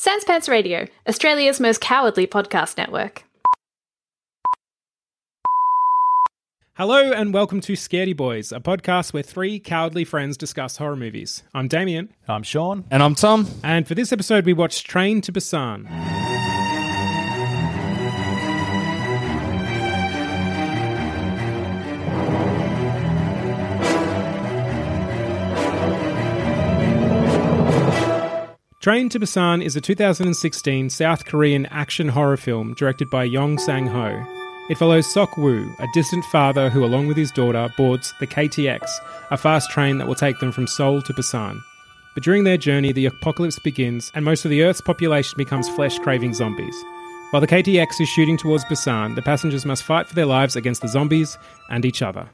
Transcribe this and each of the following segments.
Sans Pants Radio, Australia's most cowardly podcast network. Hello and welcome to Scaredy Boys, a podcast where three cowardly friends discuss horror movies. I'm Damien, I'm Sean. And I'm Tom. and for this episode we watched Train to Busan. Train to Busan is a 2016 South Korean action horror film directed by Yeon Sang Ho. It follows Sok Woo, a distant father who, along with his daughter, boards the KTX, a fast train that will take them from Seoul to Busan. But during their journey, the apocalypse begins, and most of the Earth's population becomes flesh craving zombies. While the KTX is shooting towards Busan, the passengers must fight for their lives against the zombies and each other.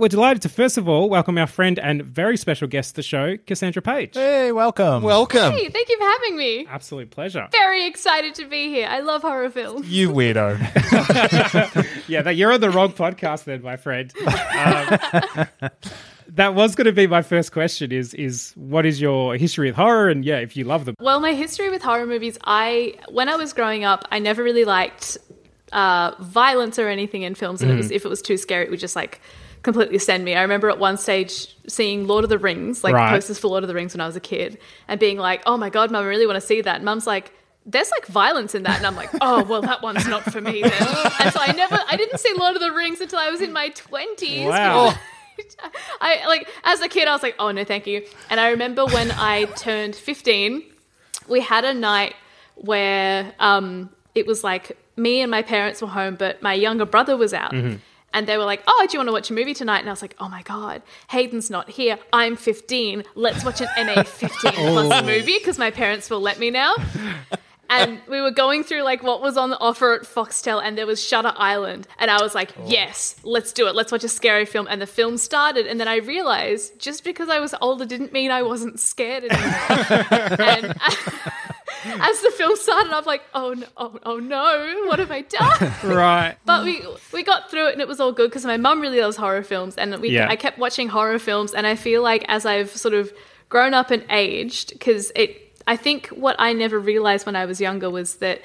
We're delighted to first of all welcome our friend and very special guest to the show, Cassandra Page. Hey, welcome. Welcome. Hey, thank you for having me. Absolute pleasure. Very excited to be here. I love horror films. You weirdo. yeah, that you're on the wrong podcast then, my friend. Um, that was going to be my first question is is what is your history with horror and yeah, if you love them. Well, my history with horror movies, I when I was growing up, I never really liked uh, violence or anything in films, and it was if it was too scary, it would just like completely send me. I remember at one stage seeing Lord of the Rings, like Right. posters for Lord of the Rings when I was a kid, and being like, "Oh my god, mum, I really want to see that." And mum's like. There's like violence in that, and I'm like, oh well, that one's not for me then. And so I never, I didn't see Lord of the Rings until I was in my twenties. Wow. I like as a kid, I was like, oh no, thank you. And I remember when I turned 15, we had a night where um, it was like me and my parents were home, but my younger brother was out. And they were like, "Oh, do you want to watch a movie tonight?" And I was like, "Oh my god, Hayden's not here. I'm 15. Let's watch an MA 15 plus oh. movie because my parents will let me now." and we were going through like what was on the offer at Foxtel, and there was Shutter Island, and I was like, oh. "Yes, let's do it. Let's watch a scary film." And the film started, and then I realized just because I was older didn't mean I wasn't scared anymore. and as the film started, I'm like, "Oh no, oh, oh no, what have I done?" Right. But we we got through it and it was all good because my mum really loves horror films and we Yeah. I kept watching horror films and I feel like as I've sort of grown up and aged because it I think what I never realized when I was younger was that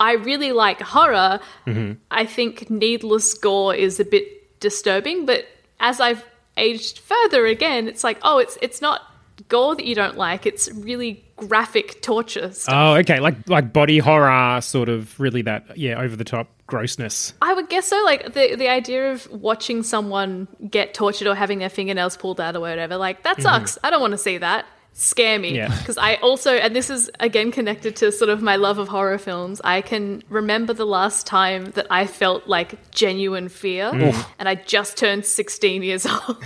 I really like horror. Mm-hmm. I think needless gore is a bit disturbing, but as I've aged further again, it's like oh, it's it's not gore that you don't like; it's really graphic torture stuff. Oh, okay. Like like body horror, sort of really that yeah over the top grossness. I would guess so. Like the the idea of watching someone get tortured or having their fingernails pulled out or whatever, like that sucks. I don't want to see that. Scare me. Yeah. Because I also, and this is again connected to sort of my love of horror films. I can remember the last time that I felt like genuine fear, and I just turned sixteen years old.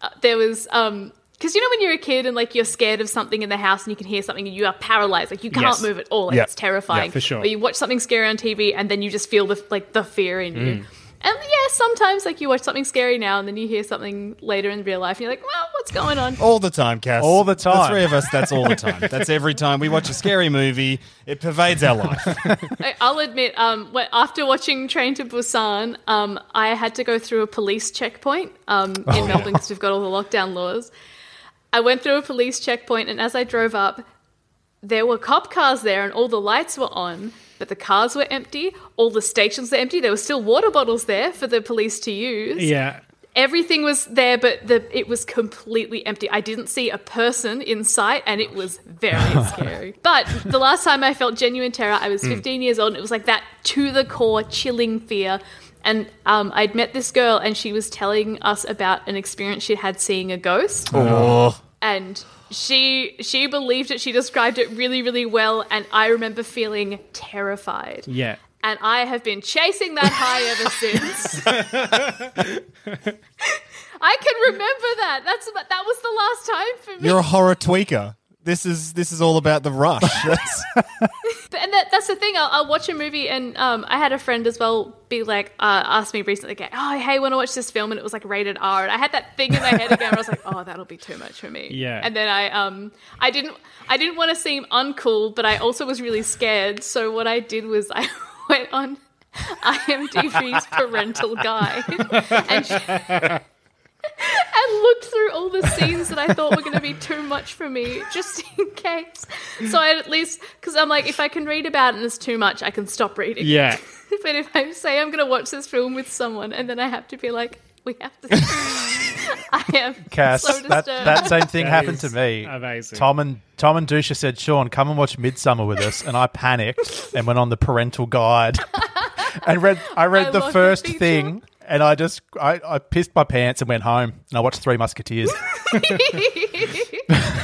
Uh, there was um. Because you know when you're a kid and like you're scared of something in the house and you can hear something and you are paralyzed, like you can't Yes. move at all, like Yeah. it's terrifying. Yeah, for sure. Or you watch something scary on TV and then you just feel the like the fear in Mm. you. And yeah, sometimes like you watch something scary now and then you hear something later in real life and you're like, well, what's going on? All the time, Cass. All the time. The three of us, that's all the time. That's every time we watch a scary movie. It pervades our life. I- I'll admit, um, when- after watching Train to Busan, um, I had to go through a police checkpoint um, Oh, in Melbourne because we've got all the lockdown laws. I went through a police checkpoint, and as I drove up, there were cop cars there, and all the lights were on, but the cars were empty. All the stations were empty. There were still water bottles there for the police to use. Yeah. everything was there, but the it was completely empty. I didn't see a person in sight, and it was very scary. But the last time I felt genuine terror, I was hmm. 15 years old, and it was like that to the core, chilling fear. And um, I'd met this girl, and she was telling us about an experience she had seeing a ghost. Oh. and she she believed it. She described it really really well. And i remember feeling terrified. Yeah. and i have been chasing that high ever since. I can remember that. That's that was the last time for me. You're a horror tweaker. This is this is all about the rush. That's- But, and that, that's the thing. I'll, I'll watch a movie, and um, I had a friend as well be like, uh, ask me recently, like, oh, hey, want to watch this film? And it was like rated R, and I had that thing in my head again. Where I was like, oh, that'll be too much for me. Yeah. And then I, um, I didn't, I didn't want to seem uncool, but I also was really scared. So what I did was I went on IMDb's parental guide and. and looked through all the scenes that I thought were going to be too much for me, just in case. So I at least, because I'm like, if I can read about it and it's too much, I can stop reading. Yeah. But if I say I'm going to watch this film with someone and then I have to be like, we have to. I am Cass, so that, disturbed. that same thing That happened to me. amazing. Tom and Tom and Dusha said, "Sean, come and watch Midsommar with us," and I panicked and went on the parental guide and read. I read I the first the feature. thing, and I just I, I pissed my pants and went home and I watched Three Musketeers.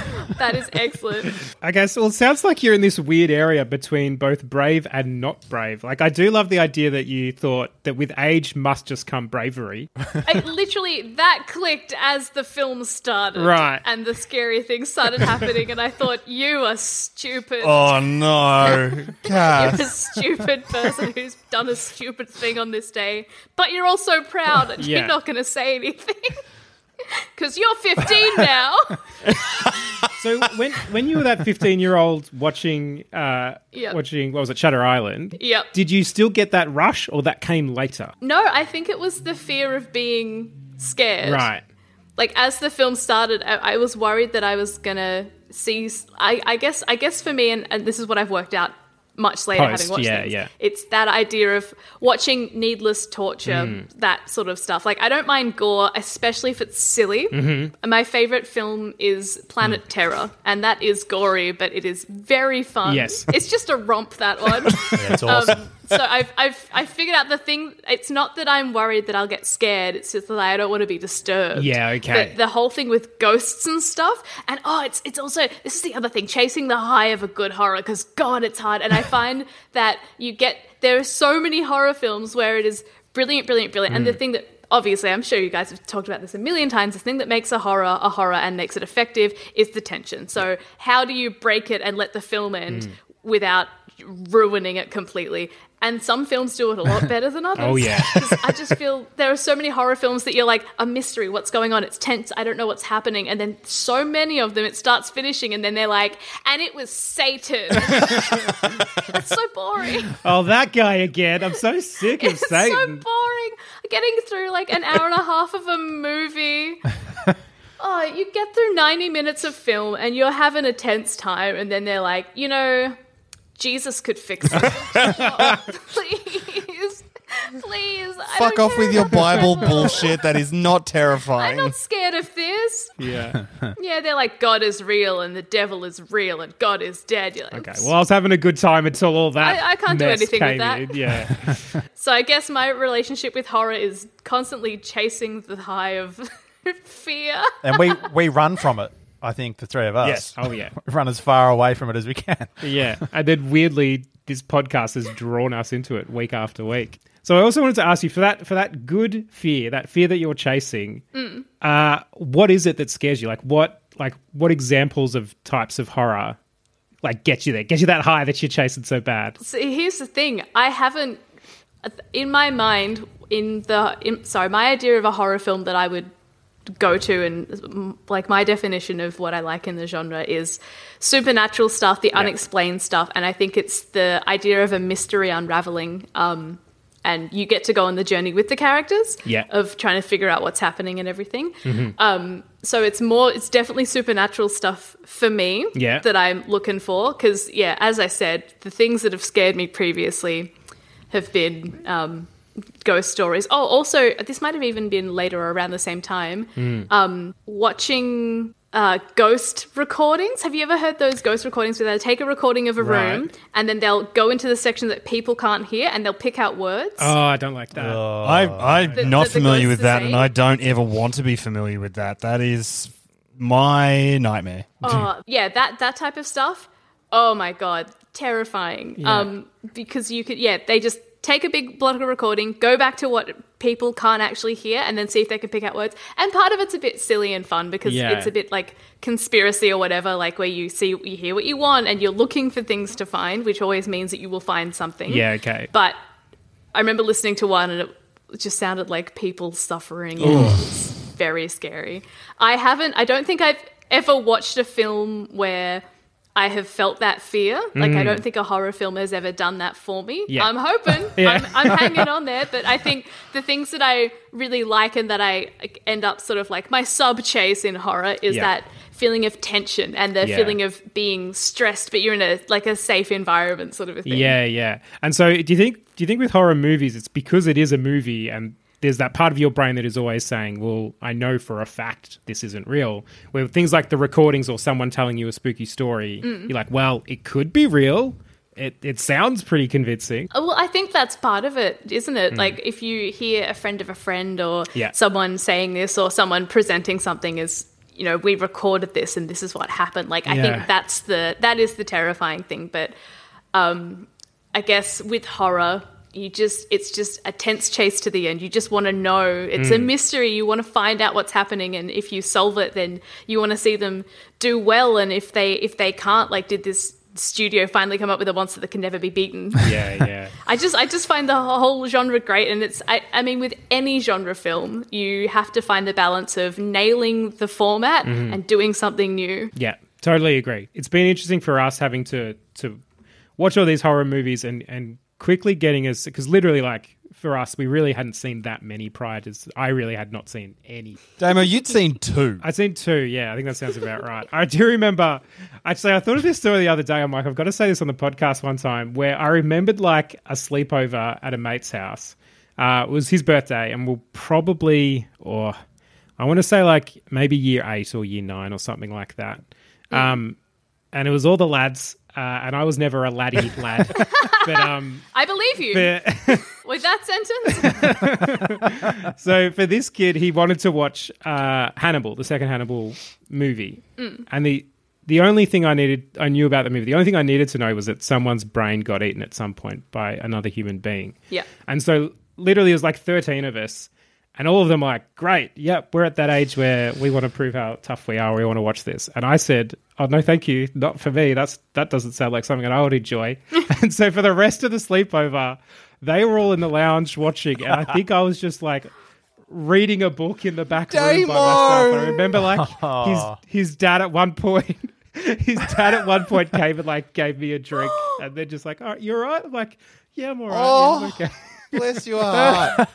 that is excellent. I guess, well, it sounds like you're in this weird area between both brave and not brave. Like, I do love the idea that you thought that with age must just come bravery. I, literally, that clicked as the film started. Right. And the scary things started happening, and I thought, you are stupid. oh no, You're a stupid person who's done a stupid thing on this day, but you're also proud and Yeah. you're not going to say anything. Because you're 15 now. So when when you were that 15 year old watching uh Yep. watching what was it Shutter Island? Yep. Did you still get that rush or that came later? No, I think it was the fear of being scared. Right. Like as the film started, I, I was worried that I was gonna see. I, I guess. I guess for me, and, and this is what I've worked out much later, Post, having watched yeah, things. yeah. It's that idea of watching needless torture, Hmm. that sort of stuff. Like I don't mind gore, especially if it's silly. Mm-hmm. My favorite film is Planet Hmm. Terror, and that is gory, but it is very fun. Yes. it's just a romp. That one. it's awesome. Um, so I've, I've I figured out the thing. It's not that I'm worried that I'll get scared. It's just that I don't want to be disturbed. Yeah, okay. But the whole thing with ghosts and stuff, and oh, it's it's also this is the other thing, chasing the high of a good horror because God, it's hard. And I find that you get there are so many horror films where it is brilliant, brilliant, brilliant, and the mm. thing that. Obviously, I'm sure you guys have talked about this a million times. The thing that makes a horror a horror and makes it effective is the tension. So, how do you break it and let the film end mm. without ruining it completely? And some films do it a lot better than others. Oh, yeah, I just feel there are so many horror films that you're like a mystery. What's going on? It's tense. I don't know what's happening. And then so many of them, it starts finishing, and then they're like, and it was Satan. That's so boring. Oh, that guy again. I'm so sick of It's Satan. so boring. Getting through like an hour and a half of a movie. Oh, you get through 90 minutes of film and you're having a tense time, and then they're like, you know, Jesus could fix it. Oh, please. Please. I Fuck off with your Bible bullshit. That is not terrifying. I'm terrifying. not scared of this. yeah. Yeah, they're like, God is real and the devil is real and God is dead. You're like, Okay. Well, I was having a good time until all that. I- I can't do mess anything with came that. in. Yeah. So I guess my relationship with horror is constantly chasing the high of fear. and we we run from it. I think the three of us. yes. Oh, yeah. Run as far away from it as we can. Yeah. And then weirdly, this podcast has drawn us into it week after week. So I also wanted to ask you for that for that good fear, that fear that you're chasing. Mm. Uh, what is it that scares you? Like what like what examples of types of horror like get you there, get you that high that you're chasing so bad? So here's the thing: I haven't, in my mind, in the in, sorry, my idea of a horror film that I would go to and like my definition of what I like in the genre is supernatural stuff, the unexplained stuff, and I think it's the idea of a mystery unraveling. Um, and you get to go on the journey with the characters Yeah. of trying to figure out what's happening and everything. Um, so it's more, it's definitely supernatural stuff for me Yeah. that I'm looking for. Because, yeah, as I said, the things that have scared me previously have been um, ghost stories. Oh, also, this might have even been later or around the same time. Hmm. Um, watching uh, ghost recordings. Have you ever heard those ghost recordings where they take a recording of a room and then they'll go into the section that people can't hear and they'll pick out words? Oh, I don't like that. I, I'm The- not the- the familiar ghost with that, and I don't ever want to be familiar with that. That is my nightmare. Oh, yeah, that that type of stuff. Oh my god, terrifying. Um, because you could, yeah, they just take a big block of recording, go back to what people can't actually hear, and then see if they can pick out words. And part of it's a bit silly and fun because Yeah. it's a bit like conspiracy or whatever, like where you see, you hear what you want, and you're looking for things to find, which always means that you will find something. Yeah, okay. But I remember listening to one and it just sounded like people suffering. And it very scary. I haven't, I don't think I've ever watched a film where I have felt that fear. Like, I don't mm. think a horror film has ever done that for me. Yeah. I'm hoping. Yeah. I'm, I'm hanging on there. But I think the things that I really like and that I end up sort of like my sub chase in horror is Yeah. that feeling of tension and the feeling of being stressed, but you're in a like a safe environment sort of a thing. Yeah, yeah. And so, do you think? Do you think with horror movies, it's because it is a movie, and there's that part of your brain that is always saying, "Well, I know for a fact this isn't real." Where things like the recordings or someone telling you a spooky story, Mm. you're like, "Well, it could be real. It it sounds pretty convincing." Oh, Well, I think that's part of it, isn't it? Like if you hear a friend of a friend or. Yeah. someone saying this or someone presenting something as, you know, we recorded this and this is what happened. Like I Yeah. think that's the that is the terrifying thing, but um I guess with horror you just it's just a tense chase to the end. You just want to know. It's a Hmm. mystery. You want to find out what's happening and if you solve it then you want to see them do well and if they if they can't like did this studio finally come up with a monster that can never be beaten. Yeah, yeah. I just I just find the whole genre great and it's I, I mean with any genre film you have to find the balance of nailing the format Mm-hmm. and doing something new. Yeah, totally agree. It's been interesting for us having to to watch all these horror movies and and quickly getting us because literally like for us we really hadn't seen that many prior to I really had not seen any. Damo, you'd seen two. I'd seen two. Yeah, I think that sounds about right. I do remember. Actually, I thought of this story the other day. I'm like, I've got to say this on the podcast one time where I remembered like a sleepover at a mate's house. Uh, it was his birthday, and we'll probably, or I want to say like maybe year eight or year nine or something like that. Um, and it was all the lads, uh, and I was never a laddie lad, but um, I believe you but- with that sentence. so for this kid, he wanted to watch uh, Hannibal, the second Hannibal movie, and the the only thing I needed, I knew about the movie. The only thing I needed to know was that someone's brain got eaten at some point by another human being. Yeah. and so literally, it was like thirteen of us, and all of them were like, "Great, yep, we're at that age where we want to prove how tough we are. We want to watch this." And I said, "Oh no, thank you, not for me. That's that doesn't sound like something that I would enjoy." and so for the rest of the sleepover, they were all in the lounge watching, and I think I was just like reading a book in the back room by myself. I remember like his his dad at one point. His dad at one point came and like gave me a drink, and they're just like, "All right, you're all right." I'm like, "Yeah, I'm all right." yeah, oh, I'm okay. Bless your heart.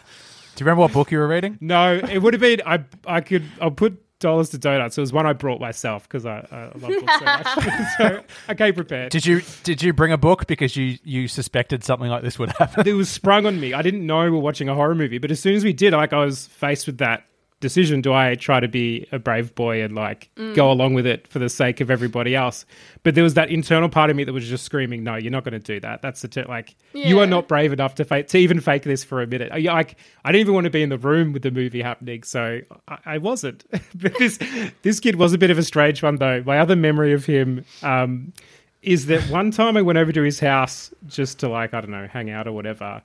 Do you remember what book you were reading? No, it would have been. I I could. I'll put dollars to donuts. It was one I brought myself because I, I love books so much. so I came prepared. Did you did you bring a book because you you suspected something like this would happen? it was sprung on me. I didn't know we were watching a horror movie, but as soon as we did, like I was faced with that decision: do I try to be a brave boy and like go along with it for the sake of everybody else? But there was that internal part of me that was just screaming, "No, you're not going to do that. That's the like you are not brave enough to fake to even fake this for a minute." I, like I didn't even want to be in the room with the movie happening, so I, I wasn't. but this this kid was a bit of a strange one, though. My other memory of him. Um, is that one time I went over to his house just to like I don't know hang out or whatever,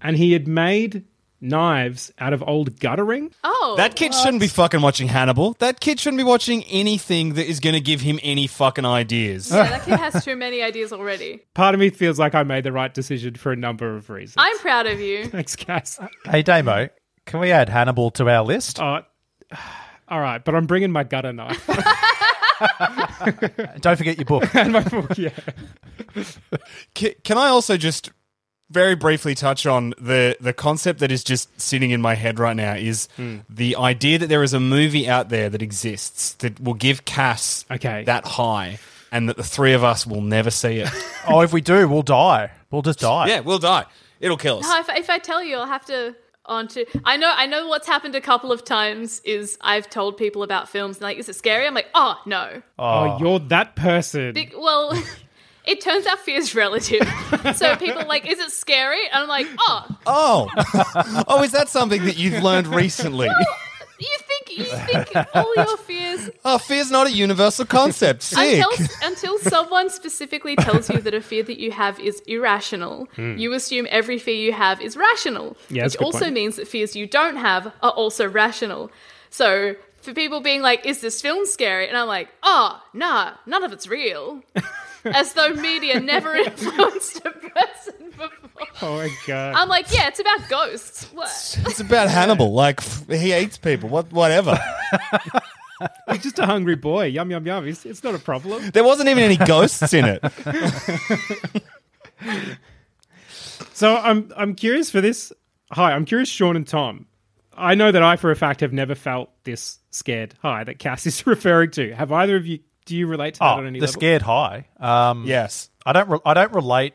and he had made knives out of old guttering. Oh, That kid shouldn't be fucking watching Hannibal. That kid shouldn't be watching anything that is going to give him any fucking ideas. yeah, that kid has too many ideas already. Part of me feels like I made the right decision for a number of reasons. I'm proud of you. Thanks, guys. hey Damo, can we add Hannibal to our list? Oh, all right, but I'm bringing my gutter knife Don't forget your book. and my book. Yeah, Ca- Can I also just very briefly touch on the the concept that is just sitting in my head right now is hmm. the idea that there is a movie out there that exists that will give Cass Okay. that high and that the three of us will never see it. oh, if we do, we'll die. We'll just die. yeah, we'll die. It'll kill us. No, if, if I tell you, I'll have to onto. I know, I know what's happened a couple of times is I've told people about films and like, is it scary? I'm like, oh no. Oh, you're that person. Big, well, it turns out fear is relative. so people are like, is it scary? And I'm like, oh, Oh, oh, is that something that you've learned recently? you think you think all your fears Oh, fear's not a universal concept. Sick. until until someone specifically tells you that a fear that you have is irrational. You assume every fear you have is rational, Hmm. Yeah, that's which also point. means that fears you don't have are also rational. So for people being like, "Is this film scary?" and I'm like, "Oh, nah, none of it's real," as though media never influenced a person before. oh my god. I'm like, "Yeah, it's about ghosts." What? It's about Hannibal. Like f- he eats people. What? Whatever. He's just a hungry boy. Yum yum yum. It's, it's not a problem. There wasn't even any ghosts in it. So I'm I'm curious for this. Hi, I'm curious, Sean and Tom. I know that I, for a fact, have never felt this scared. Hi, that Cass is referring to. Have either of you? Do you relate to that Oh, on any the level? scared high. Um, Yes. I don't. Re- I don't relate.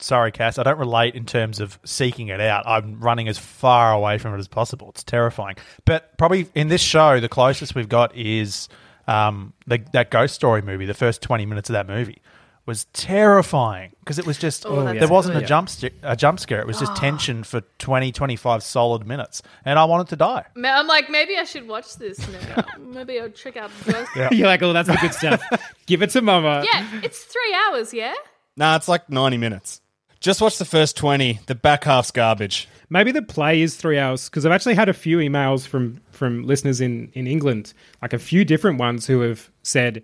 Sorry, Cass. I don't relate in terms of seeking it out. I'm running as far away from it as possible. It's terrifying. But probably in this show, the closest we've got is um, the, that ghost story movie. The first twenty minutes of that movie was terrifying because it was just Oh, that's there wasn't good. a jump st- a jump scare. It was just ah. tension for 20, 25 solid minutes, and I wanted to die. I'm like, maybe I should watch this now. maybe I'll check out Ghost. Yeah. You're like, oh, that's the good stuff. Give it to Mama. Yeah, it's three hours. Yeah. Nah, it's like ninety minutes. Just watch the first twenty. The back half's garbage. Maybe the play is three hours because I've actually had a few emails from from listeners in in England, like a few different ones who have said,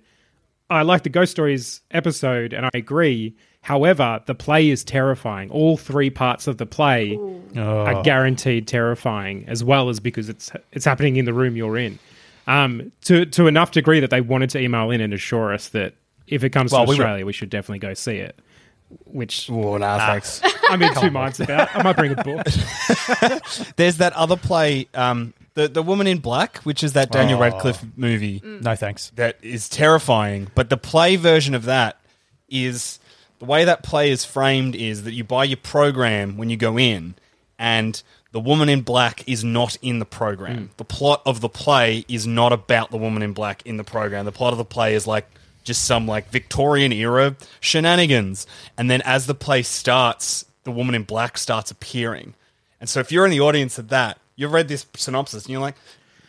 "I like the Ghost Stories episode, and I agree. However, the play is terrifying. All three parts of the play are guaranteed terrifying, as well as because it's it's happening in the room you're in." Um, to to enough degree that they wanted to email in and assure us that if it comes Well, to we were- Australia, we should definitely go see it. Which Oh, nah, thanks. I'm in two minds about. I might bring a book. There's that other play, um, the the Woman in Black, which is that Daniel Oh. Radcliffe movie mm. No thanks. that is terrifying. But the play version of that is the way that play is framed is that you buy your program when you go in, and the Woman in Black is not in the program. Mm. The plot of the play is not about the Woman in Black in the program. The plot of the play is like just some like Victorian era shenanigans, and then as the play starts, the Woman in Black starts appearing. And so if you're in the audience of that, you've read this synopsis and you're like,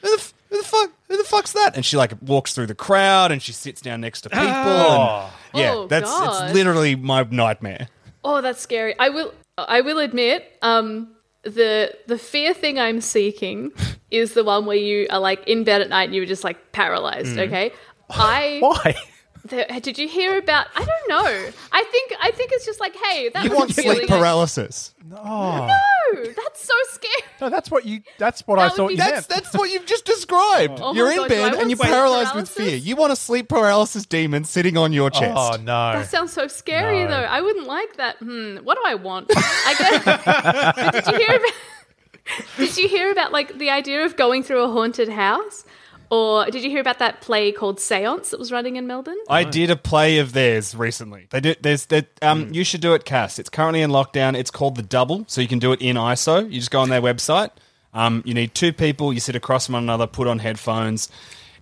who the, f- who the fuck, who the fuck's that? And she like walks through the crowd and she sits down next to people. And, yeah, Oh, that's God. it's literally my nightmare. Oh, that's scary. I will. I will admit, um, the the fear thing I'm seeking is the one where you are like in bed at night and you're just like paralyzed. Okay. I Why? the, did you hear about? I don't know. I think I think it's just like, hey, that You want really sleep paralysis. No, that's so scary. No, that's what you. That's what I That would thought be- you That's meant. that's what you've just described. Oh my you're in God, do I bed want and you're sleep paralyzed with paralysis? fear. You want a sleep paralysis demon sitting on your chest. Oh no! That sounds so scary, No. though. I wouldn't like that. Hmm. What do I want? I guess. but did you hear about? Did you hear about like the idea of going through a haunted house, or did you hear about that play called Seance that was running in Melbourne? I did a play of theirs recently. They do. There's that. Um, you should do it, Cass. It's currently in lockdown. It's called the Double, so you can do it in ISO. You just go on their website. Um, you need two people. You sit across from one another. Put on headphones.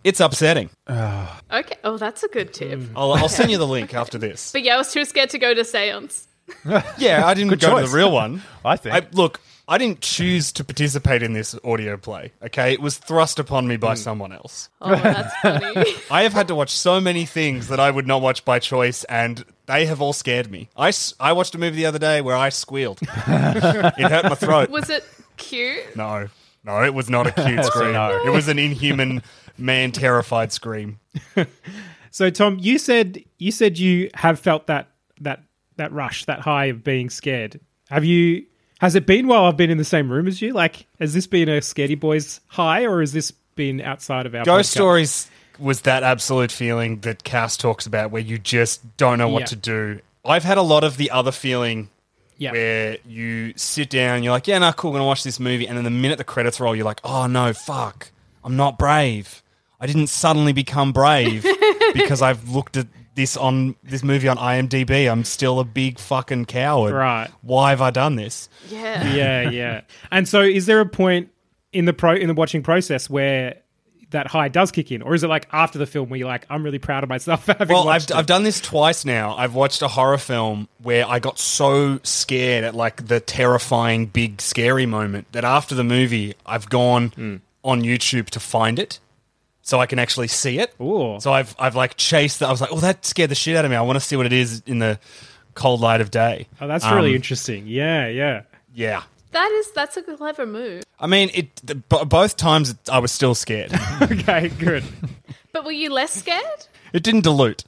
It's upsetting. Okay. Oh, that's a good tip. I'll, I'll send you the link after this. But yeah, I was too scared to go to Seance. Yeah, I didn't Good go to choice. the real one. I think. I, look, I didn't choose to participate in this audio play. Okay, it was thrust upon me by hmm. someone else. Oh, that's funny. I have had to watch so many things that I would not watch by choice, and they have all scared me. I, s- I watched a movie the other day where I squealed. it hurt my throat. was it cute? No, no, it was not a cute scream. no. It was an inhuman, man terrified scream. So Tom, you said you said you have felt that that that rush, that high of being scared. Have you? Has it been while I've been in the same room as you? Like, has this been a scaredy boys high, or has this been outside of our Ghost podcast? Stories was that absolute feeling that Cass talks about where you just don't know what Yeah. to do. I've had a lot of the other feeling Yeah, where you sit down and you're like, yeah, nah, cool, gonna watch this movie. And then the minute the credits roll, you're like, oh no, fuck, I'm not brave. I didn't suddenly become brave because I've looked at this on this movie on IMDb. I'm still a big fucking coward. Right. Why have I done this? Yeah. yeah, yeah. And so, is there a point in the pro in the watching process where that high does kick in, or is it like after the film where you're like, I'm really proud of myself for having Well, I've, watched I've done this twice now. I've watched a horror film where I got so scared at like the terrifying, big, scary moment that after the movie, I've gone Hmm. on YouTube to find it so I can actually see it. Ooh. So I've I've like chased that. I was like, oh, that scared the shit out of me. I want to see what it is in the cold light of day. Oh, that's really Um, interesting. Yeah, yeah. Yeah. That is that's a clever move. I mean, it. The, b- both times I was still scared. Okay, good. But were you less scared? It didn't dilute.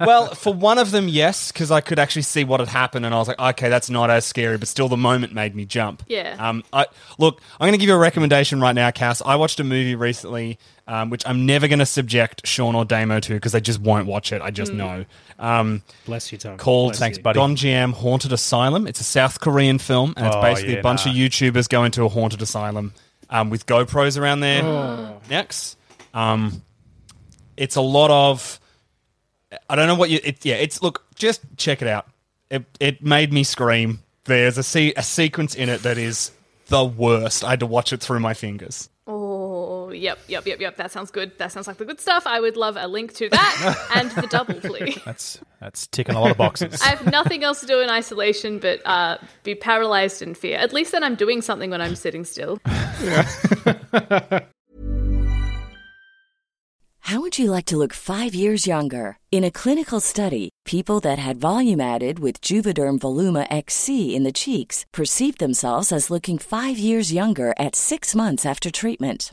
well, for one of them, yes, because I could actually see what had happened, and I was like, okay, that's not as scary, but still, the moment made me jump. Yeah. Um. I look. I'm going to give you a recommendation right now, Cass. I watched a movie recently, um, which I'm never going to subject Sean or Damo to because they just won't watch it. I just know. Um, Bless you, Tom. called Bless Thanks, you. buddy. Gonjiam Haunted Asylum. It's a South Korean film, and it's Oh, basically yeah, a bunch nah. of YouTubers go into a haunted asylum um, with GoPros around their Oh. necks. Um, it's a lot of. I don't know what you. It, yeah, it's look. Just check it out. It it made me scream. There's a se- a sequence in it that is the worst. I had to watch it through my fingers. Oh, yep, yep, yep, yep. That sounds good. That sounds like the good stuff. I would love a link to that and the double, please. That's that's ticking a lot of boxes. I have nothing else to do in isolation but uh, be paralyzed in fear. At least then I'm doing something when I'm sitting still. How would you like to look five years younger? In a clinical study, people that had volume added with Juvederm Voluma XC in the cheeks perceived themselves as looking five years younger at six months after treatment.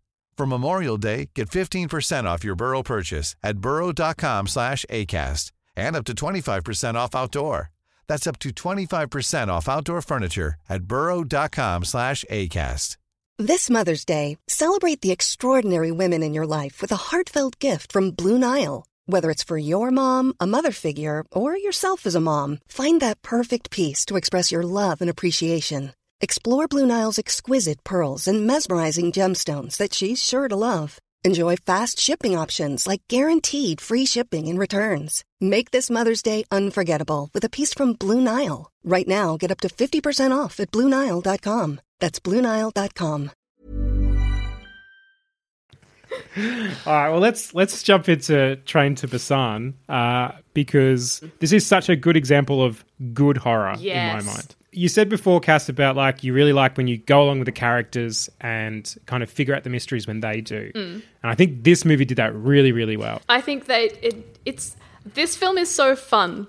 For Memorial Day, get 15% off your Burrow purchase at burrow.com slash ACAST and up to 25% off outdoor. That's up to 25% off outdoor furniture at burrow.com slash ACAST. This Mother's Day, celebrate the extraordinary women in your life with a heartfelt gift from Blue Nile. Whether it's for your mom, a mother figure, or yourself as a mom, find that perfect piece to express your love and appreciation. Explore Blue Nile's exquisite pearls and mesmerizing gemstones that she's sure to love. Enjoy fast shipping options like guaranteed free shipping and returns. Make this Mother's Day unforgettable with a piece from Blue Nile. Right now, get up to 50% off at BlueNile.com. That's BlueNile.com. All right, well let's let's jump into Train to Busan uh, because this is such a good example of good horror in my mind. You said before, Cass, about like you really like when you go along with the characters and kind of figure out the mysteries when they do, mm. and I think this movie did that really, really well. I think that it, it's this film is so fun.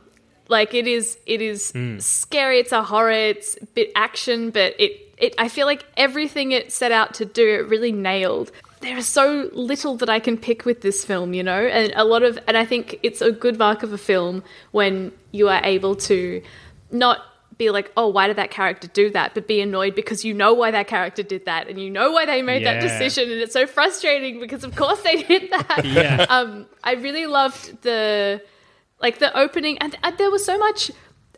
Like it is, it is mm. scary. It's a horror. It's a bit action, but it, it. I feel like everything it set out to do, it really nailed. There is so little that I can pick with this film, you know, and a lot of, and I think it's a good mark of a film when you are able to not be like, oh, why did that character do that? But be annoyed because you know why that character did that and you know why they made that decision. And it's so frustrating because, of course, they did that. Yeah. Um, I really loved the, like, the opening. And, and there was so much.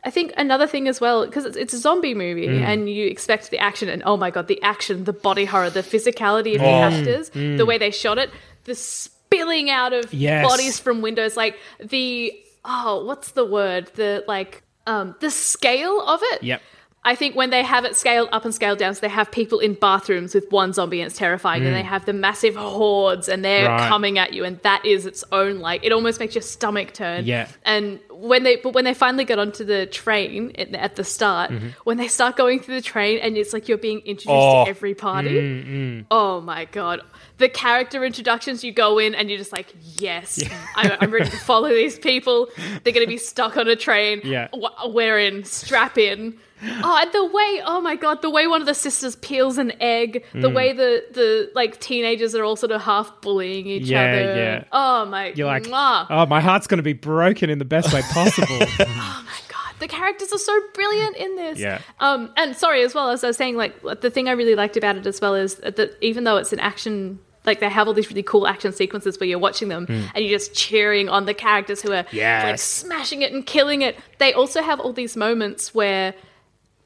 I think another thing as well, because it's, it's a zombie movie and you expect the action, and oh my God, the action, the body horror, the physicality of the actors, the way they shot it, the spilling out of Yes. bodies from windows, like the, oh, what's the word? The, like, um, the scale of it. Yep. I think when they have it scaled up and scaled down, so they have people in bathrooms with one zombie and it's terrifying, and they have the massive hordes and they're Mm. Right. coming at you, and that is its own like it almost makes your stomach turn. Yeah. And when they but when they finally get onto the train at, the start, Mm-hmm. when they start going through the train and it's like you're being introduced Oh. to every party. Mm, Oh my god. The character introductions, you go in and you're just like, yes, I'm, I'm ready to follow these people. They're going to be stuck on a train. Yeah. We're in, strap in. Oh, and the way, oh my god, the way one of the sisters peels an egg, the Mm. way the the like teenagers are all sort of half bullying each Yeah, other. yeah. Oh my, You're like, mwah. oh, my heart's going to be broken in the best way possible. Oh my god, the characters are so brilliant in this. Yeah. Um, and sorry, as well as I was saying, like the thing I really liked about it as well is that even though it's an action, like they have all these really cool action sequences where you're watching them and you're just cheering on the characters who are like Hmm. Smashing it and killing it. They also have all these moments where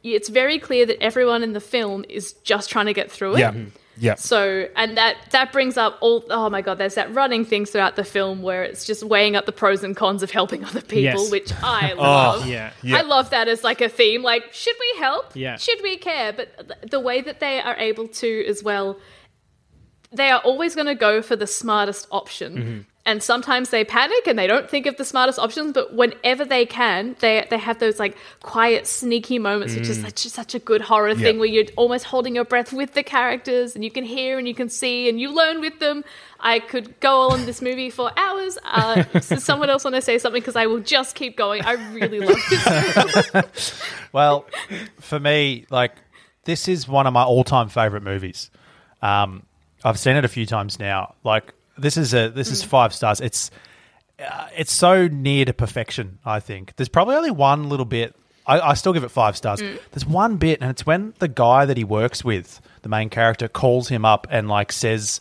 it's very clear that everyone in the film is just trying to get through it. Yeah. Yeah. So, and that that brings up all. Oh my god, there's that running thing throughout the film where it's just weighing up the pros and cons of helping other people, Yes. which I love. yeah. Yeah. I love that as like a theme. Like, should we help? Yeah. Should we care? But th- the way that they are able to as well, they are always going to go for the smartest option. Mm-hmm. And sometimes they panic and they don't think of the smartest options, but whenever they can, they they have those like quiet, sneaky moments, which Mm. is such such a good horror thing where you're almost holding your breath with the characters and you can hear and you can see and you learn with them. I could go on this movie for hours. Uh, does someone else want to say something? Because I will just keep going. I really love this. Well, for me, like this is one of my all-time favorite movies. Um, I've seen it a few times now. Like this is a this is mm. five stars. It's uh, it's so near to perfection. I think there's probably only one little bit. I, I still give it five stars. Mm. There's one bit, and it's when the guy that he works with, the main character, calls him up and like says.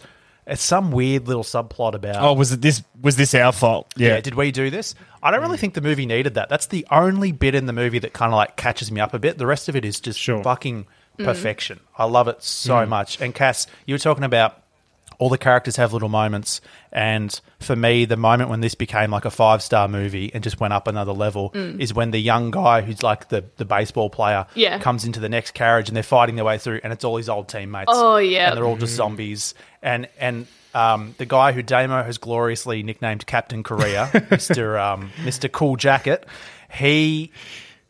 It's some weird little subplot about. Oh, was it this? Was this our fault? Yeah. Yeah. did we do this? I don't really mm. think the movie needed that. That's the only bit in the movie that kind of like catches me up a bit. The rest of it is just Sure. fucking perfection. I love it so much. And Cass, you were talking about all the characters have little moments. And for me, the moment when this became like a five star movie and just went up another level is when the young guy who's like the, the baseball player Yeah. comes into the next carriage and they're fighting their way through and it's all his old teammates. Oh, yeah. And they're all just zombies. And and um, the guy who Damo has gloriously nicknamed Captain Korea, Mister um, Mister Cool Jacket, he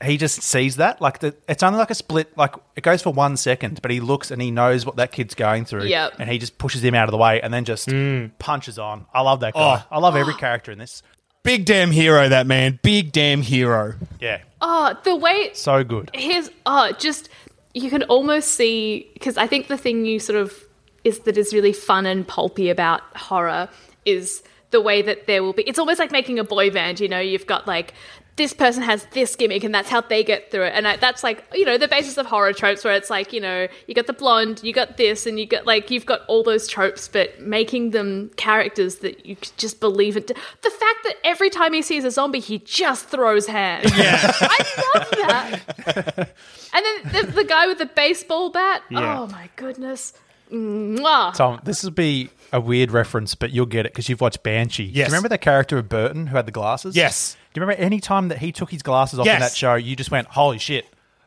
he just sees that like the, it's only like a split, like it goes for one second, but he looks and he knows what that kid's going through, Yep. and he just pushes him out of the way and then just mm. punches on. I love that guy. Oh. I love every character in this. Big damn hero, that man. Big damn hero. Yeah, oh, the way so good. here's oh just you can almost see because i think the thing you sort of is that is really fun and pulpy about horror is the way that there will be it's almost like making a boy band you know you've got like this person has this gimmick and that's how they get through it and I, that's like you know the basis of horror tropes where it's like you know you got the blonde you got this and you got like you've got all those tropes but making them characters that you just believe it the fact that every time he sees a zombie he just throws hands yeah i love that and then the, the guy with the baseball bat. Yeah. Oh my goodness. Mwah. Tom, this will be a weird reference, but you'll get it because you've watched Banshee. Do you remember the character of Burton who had the glasses? Yes. Do you remember any time that he took his glasses off in that show, you just went, holy shit.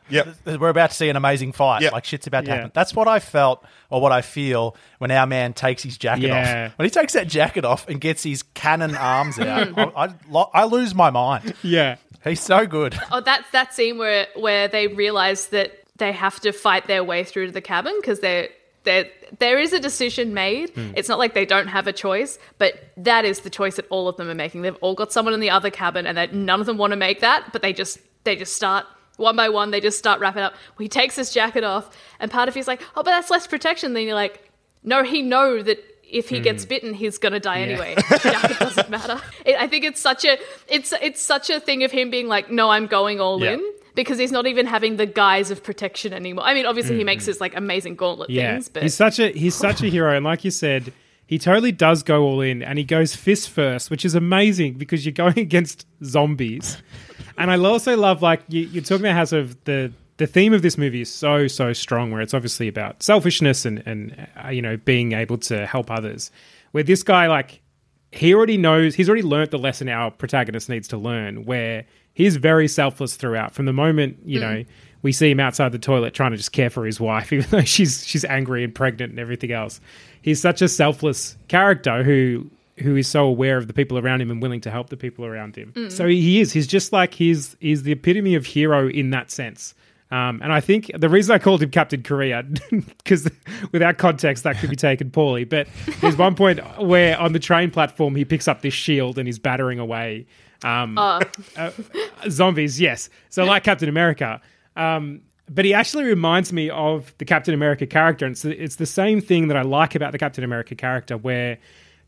Yep. We're about to see an amazing fight. Yep. Like shit's about to Yeah. happen. That's what I felt or what I feel when our man takes his jacket Yeah. off. When he takes that jacket off and gets his cannon arms out, I, I, lo- I lose my mind. Yeah. He's so good. Oh, that's that scene where where they realize that they have to fight their way through to the cabin because they're. There, there is a decision made. Hmm. It's not like they don't have a choice, but that is the choice that all of them are making. They've all got someone in the other cabin, and that none of them want to make that, but they just they just start one by one. They just start wrapping up. Well, he takes his jacket off, and part of he's like, "Oh, but that's less protection." Then you're like, "No, he know that if he gets hmm. bitten, he's gonna die anyway. The jacket doesn't matter." It, I think it's such a it's it's such a thing of him being like, "No, I'm going all Yeah. in." Because he's not even having the guise of protection anymore. I mean, obviously he makes his like amazing gauntlet Yeah, things, but he's such a he's such a hero, and like you said, he totally does go all in, and he goes fist first, which is amazing because you're going against zombies. And I also love like you, you're talking about how sort of the the theme of this movie is so so strong, where it's obviously about selfishness and and uh, you know being able to help others. Where this guy like he already knows he's already learnt the lesson our protagonist needs to learn where he's very selfless throughout from the moment you know we see him outside the toilet trying to just care for his wife, even though she's she's angry and pregnant and everything else. He's such a selfless character who who is so aware of the people around him and willing to help the people around him. So he is. He's just like he's he's the epitome of hero in that sense. Um, and I think the reason I called him Captain Korea, because without context, that could be taken poorly. But there's one point where on the train platform, he picks up this shield and he's battering away um, uh, zombies. Yes. So, like Captain America. Um, but he actually reminds me of the Captain America character. And it's the, it's the same thing that I like about the Captain America character, where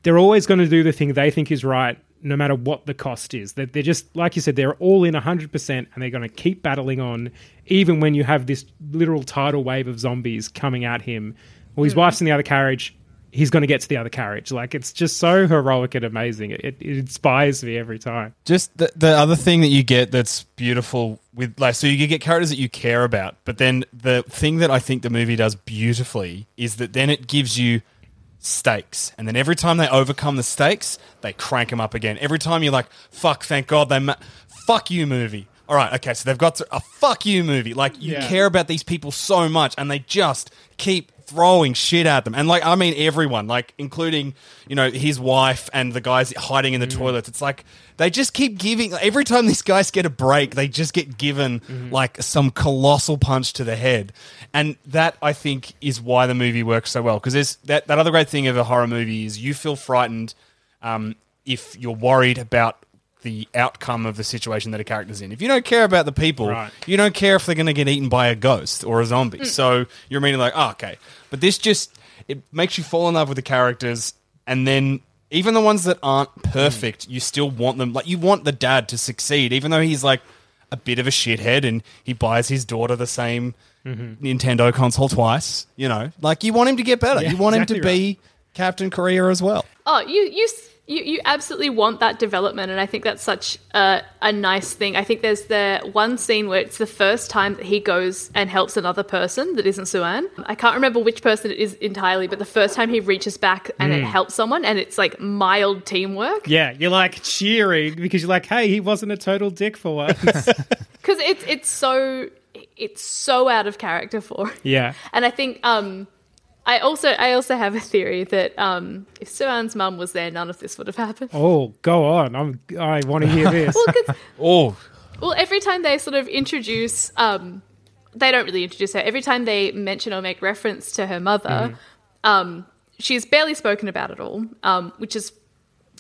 they're always going to do the thing they think is right, no matter what the cost is. That they're just, like you said, they're all in 100% and they're going to keep battling on, even when you have this literal tidal wave of zombies coming at him. Well, his wife's in the other carriage. He's going to get to the other carriage. Like, it's just so heroic and amazing. It, it inspires me every time. Just the, the other thing that you get that's beautiful with like so you get characters that you care about, but then the thing that I think the movie does beautifully is that then it gives you stakes, and then every time they overcome the stakes, they crank them up again. Every time you're like, "Fuck, thank God they ma- fuck you movie." All right, okay, so they've got to, a fuck you movie. Like you Yeah. care about these people so much, and they just keep throwing shit at them. And like, I mean, everyone, like including you know his wife and the guys hiding in the toilets. It's like they just keep giving. Every time these guys get a break, they just get given like some colossal punch to the head, and that I think is why the movie works so well. Because there's that that other great thing of a horror movie is you feel frightened um, if you're worried about the outcome of the situation that a character's in. If you don't care about the people, Right. you don't care if they're going to get eaten by a ghost or a zombie. Mm. So you're meaning like, oh, okay. But this just it makes you fall in love with the characters, and then even the ones that aren't perfect, mm. you still want them. Like you want the dad to succeed, even though he's like a bit of a shithead and he buys his daughter the same mm-hmm. Nintendo console twice. You know, like you want him to get better. Yeah, you want him to exactly be Captain Korea as well. Oh, you you s- you you absolutely want that development, and I think that's such a, a nice thing. I think there's the one scene where it's the first time that he goes and helps another person that isn't Suan. I can't remember which person it is entirely, but the first time he reaches back and it helps someone, and it's like mild teamwork. Yeah, you're like cheering because you're like, hey, he wasn't a total dick for once. because it's it's so it's so out of character for him. yeah. and I think um I also I also have a theory that um if Suan's mum was there none of this would have happened. Oh, go on. I'm, I want to hear this. Well, 'cause- Oh, well, every time they sort of introduce um they don't really introduce her. Every time they mention or make reference to her mother, um she's barely spoken about at all, um which is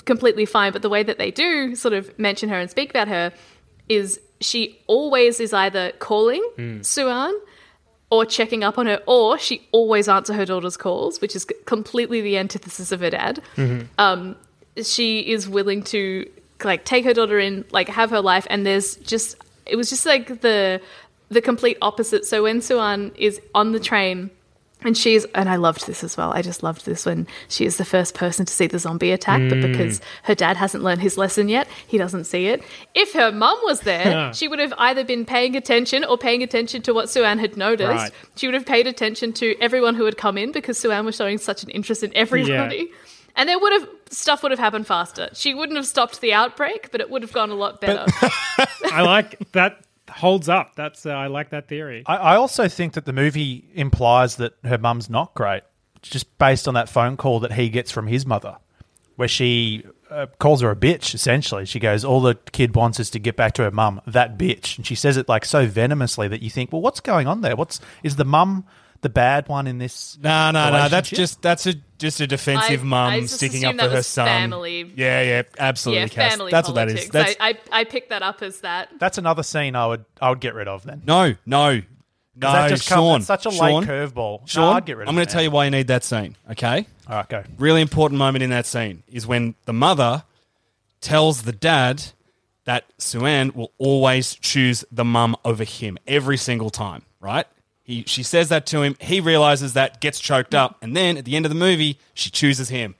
completely fine, but the way that they do sort of mention her and speak about her is she always is either calling Suan or checking up on her, or she always answer her daughter's calls, which is completely the antithesis of her dad. Um, she is willing to like take her daughter in, like have her life, and there's just it was just like the the complete opposite. So when Suan is on the train. And she's, and I loved this as well. I just loved this when she is the first person to see the zombie attack, but mm. because her dad hasn't learned his lesson yet, he doesn't see it. If her mum was there, she would have either been paying attention or paying attention to what Suan had noticed. Right. She would have paid attention to everyone who had come in because Suan was showing such an interest in everybody. And there would have stuff would have happened faster. She wouldn't have stopped the outbreak, but it would have gone a lot better. I like that holds up. That's uh, I like that theory. I, I also think that the movie implies that her mum's not great, just based on that phone call that he gets from his mother, where she uh, calls her a bitch. Essentially, she goes, "All the kid wants is to get back to her mum, that bitch," and she says it like so venomously that you think, "Well, what's going on there? What's is the mum the bad one in this?" No, no, no. That's relationship? just that's a just a defensive I- mum I just sticking up assumed for that her was son. family. Yeah, yeah, absolutely. yeah, Cass. family That's politics. what that is. I, I, I picked that up as that. That's another scene I would I would get rid of then. no, no, no. that just comes- Sean, it's such a late Sean, curveball. No, I'd get rid of I'm going to tell you why you need that scene. Okay, All right, go. really important moment in that scene is when the mother tells the dad that Suan will always choose the mum over him every single time. Right? He, she says that to him. He realizes that, gets choked up, and then at the end of the movie, she chooses him.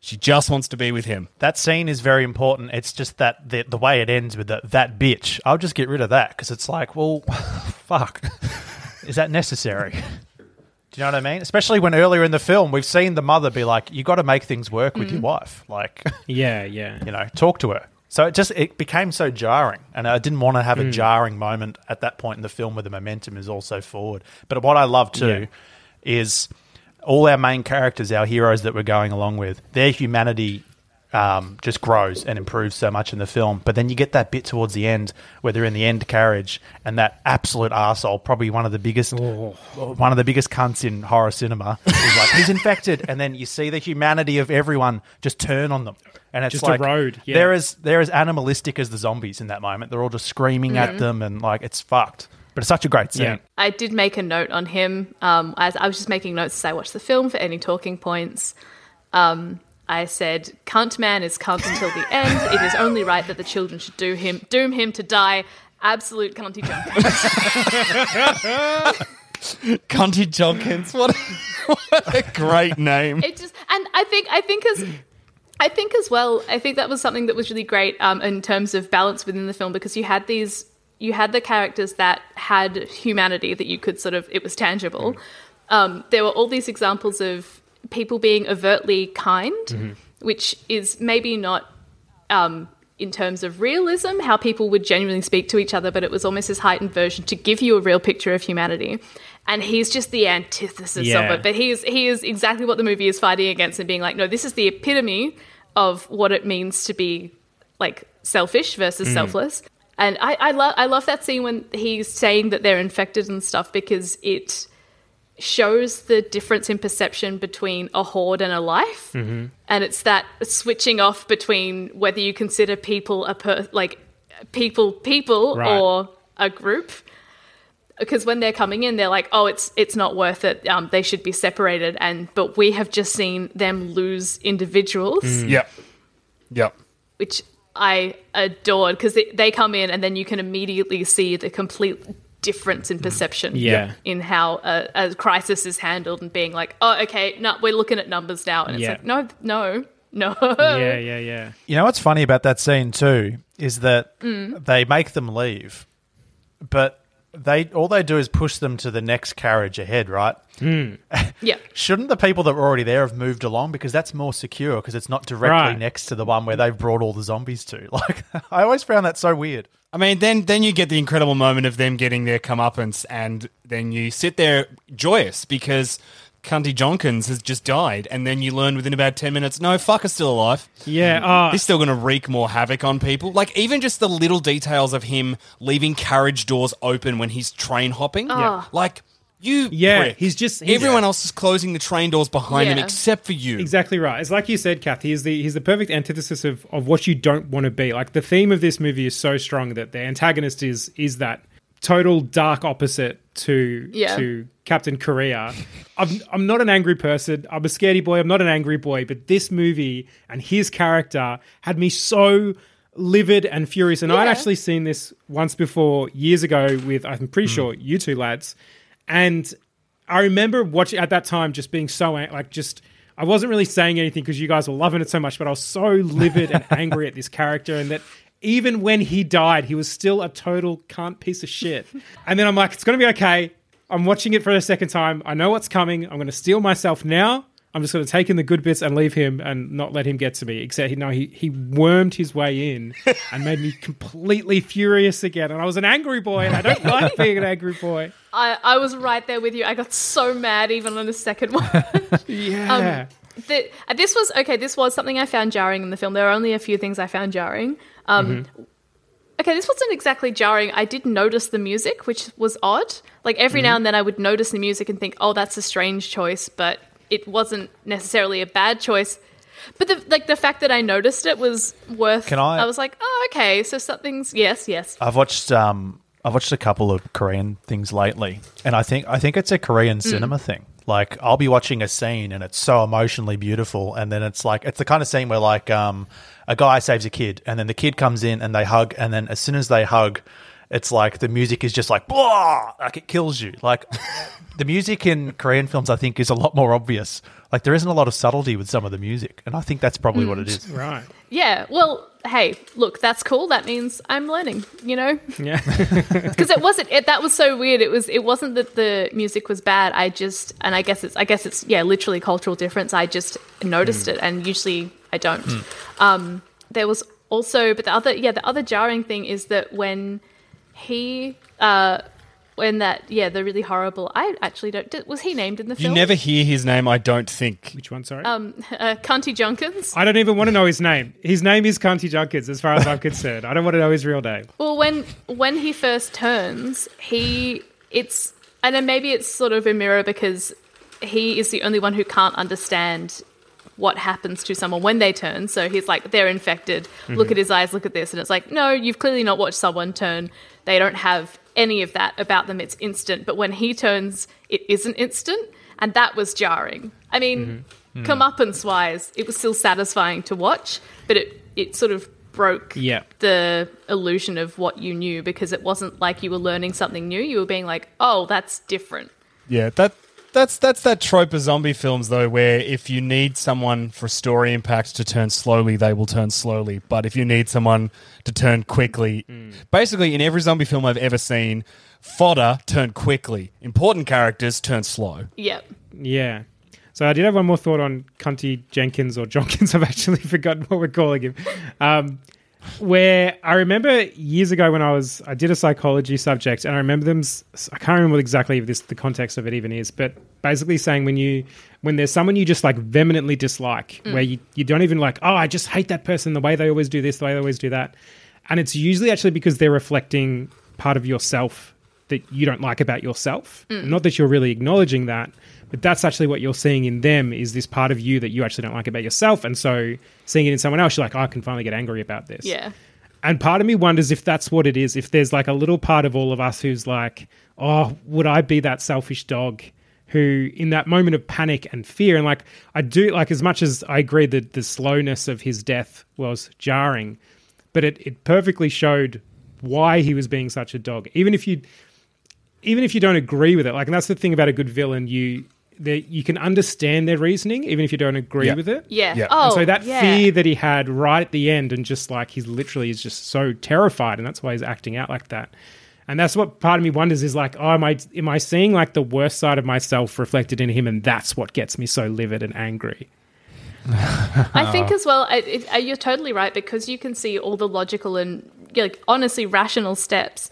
She just wants to be with him. That scene is very important. It's just that the, the way it ends with the, that bitch. I'll just get rid of that because it's like, well, fuck. Is that necessary? Do you know what I mean? Especially when earlier in the film we've seen the mother be like, "You got to make things work with your mm. wife. Like, Yeah, yeah. you know, talk to her, So it just it became so jarring, and I didn't want to have a mm. jarring moment at that point in the film where the momentum is also forward. But what I love too is all our main characters, our heroes that we're going along with, their humanity um, just grows and improves so much in the film. But then you get that bit towards the end where they're in the end carriage, and that absolute arsehole, probably one of the biggest, one of the biggest cunts in horror cinema, is like he's infected, and then you see the humanity of everyone just turn on them, and it's Just like road. yeah. they're as they're as animalistic as the zombies in that moment. They're all just screaming at them, and like it's fucked. But it's such a great scene. Yeah. I did make a note on him um, as I was just making notes as I watched the film for any talking points. Um, I said, "Cunt man is cunt until the end. It is only right that the children should do him, doom him to die. Absolute cunty junkie." Conti Jonkins. What a, what a great name. it just and I think I think as I think as well, I think that was something that was really great um, in terms of balance within the film because you had these you had the characters that had humanity that you could sort of it was tangible. Um, there were all these examples of people being overtly kind, which is maybe not um, in terms of realism, how people would genuinely speak to each other, but it was almost this heightened version to give you a real picture of humanity. And he's just the antithesis Yeah. of it. But he is he is exactly what the movie is fighting against and being like, no, this is the epitome of what it means to be like selfish versus selfless. And I, I love I love that scene when he's saying that they're infected and stuff because it shows the difference in perception between a horde and a life, Mm-hmm. and it's that switching off between whether you consider people a per like people people Right. or a group. Because when they're coming in, they're like, "Oh, it's it's not worth it. Um, they should be separated." And but we have just seen them lose individuals, Mm. Yep. Yep. which I adored because they, they come in and then you can immediately see the complete difference in perception Yeah. in how a, a crisis is handled and being like, oh, okay, no, we're looking at numbers now. And it's Yeah. like, no, no, no. Yeah, yeah, yeah. You know what's funny about that scene too is that Mm. they make them leave, but they all they do is push them to the next carriage ahead, right? Hmm. Yeah. Shouldn't the people that were already there have moved along because that's more secure because it's not directly Right. next to the one where they've brought all the zombies to? Like I always found that so weird. I mean, then then you get the incredible moment of them getting their comeuppance, and then you sit there joyous because Cunty Jonkins has just died, and then you learn within about ten minutes, no, fucker's still alive. Yeah. Uh, He's still going to wreak more havoc on people. Like even just the little details of him leaving carriage doors open when he's train hopping. Yeah. Like you, Yeah, prick. he's just- he's- everyone else is closing the train doors behind him Yeah. except for you. Exactly right. It's like you said, Kath. He's the he's the perfect antithesis of, of what you don't want to be. Like the theme of this movie is so strong that the antagonist is is that total dark opposite to Yeah. to Captain Korea. I'm I'm not an angry person. I'm a scaredy boy. I'm not an angry boy. But this movie and his character had me so livid and furious. And I'd actually seen this once before years ago with I'm pretty hmm. sure you two lads. And I remember watching at that time just being so like just I wasn't really saying anything because you guys were loving it so much, but I was so livid and angry at this character and that even when he died, he was still a total cunt piece of shit. And then I'm like, it's gonna be okay. I'm watching it for a second time. I know what's coming. I'm gonna steel myself now. I'm just going to take in the good bits and leave him and not let him get to me. Except, he, no, he, he wormed his way in and made me completely furious again. And I was an angry boy, and I don't like being an angry boy. I, I was right there with you. I got so mad even on the second one. Yeah. the, uh, this was okay. This was something I found jarring in the film. There are only a few things I found jarring. Um, Okay, this wasn't exactly jarring. I did notice the music, which was odd. Like every now and then, I would notice the music and think, "Oh, that's a strange choice," but it wasn't necessarily a bad choice. But the like the fact that I noticed it was worth. Can I- I was like, "Oh, okay." So something's yes, yes. I've watched um I've watched a couple of Korean things lately, and I think I think it's a Korean cinema thing. Like I'll be watching a scene and it's so emotionally beautiful, and then it's like it's the kind of scene where like um a guy saves a kid, and then the kid comes in and they hug, and then as soon as they hug, it's like the music is just like blah, like it kills you. Like the music in Korean films, I think, is a lot more obvious. Like there isn't a lot of subtlety with some of the music, and I think that's probably what it mm, is. Right. Yeah. Well, hey, look, that's cool. That means I'm learning. You know. Yeah. because it wasn't it, that was so weird it was it wasn't that the music was bad i just and i guess it's i guess it's yeah literally cultural difference i just noticed mm. it and usually i don't um there was also, but the other, yeah, the other jarring thing is that when he, uh, when that, yeah, the really horrible. I actually don't. did- Was he named in the You film? You never hear his name, I don't think. Which one? Sorry. Um, uh, Cunty Junkins. I don't even want to know his name. His name is Cunty Junkins, as far as I'm concerned. I don't want to know his real name. Well, when when he first turns, he it's and then maybe it's sort of a mirror because he is the only one who can't understand what happens to someone when they turn. So he's like, they're infected. Look at his eyes. Look at this, and it's like, no, you've clearly not watched someone turn. They don't have any of that about them. It's instant. But when he turns, it isn't instant, and that was jarring. I mean, mm-hmm. mm. comeuppance wise, it was still satisfying to watch, but it it sort of broke Yeah. the illusion of what you knew because it wasn't like you were learning something new. You were being like, oh, that's different. Yeah, that that's that's that trope of zombie films though, where if you need someone for story impact to turn slowly, they will turn slowly. But if you need someone to turn quickly, basically in every zombie film I've ever seen, fodder turn quickly. Important characters turn slow. Yep. Yeah. So I did have one more thought on Cunty Jenkins or Jonkins. I've actually forgotten what we're calling him. Um, where I remember years ago when I was I did a psychology subject and I remember them I can't remember what exactly this the context of it even is but basically saying when you when there's someone you just like vehemently dislike mm. where you, you don't even like oh I just hate that person the way they always do this the way they always do that. And it's usually actually because they're reflecting part of yourself that you don't like about yourself. Mm. Not that you're really acknowledging that but that's actually what you're seeing in them is this part of you that you actually don't like about yourself. And so seeing it in someone else you're like oh, i can finally get angry about this. Yeah. and part of me wonders if that's what it is. If there's like a little part of all of us who's like oh would i be that selfish dog who in that moment of panic and fear and like i do like as much as i agree that the slowness of his death was jarring but it, it perfectly showed why he was being such a dog. Even if you even if you don't agree with it, like, and that's the thing about a good villain, you you can understand their reasoning even if you don't agree Yeah. with it. Yeah. Yeah. Oh, And so that yeah. fear that he had right at the end, and just like he's literally is just so terrified, and that's why he's acting out like that. And that's what part of me wonders is like, oh, am I am I seeing like the worst side of myself reflected in him, and that's what gets me so livid and angry. I think as well, I, it, uh, you're totally right because you can see all the logical and like honestly rational steps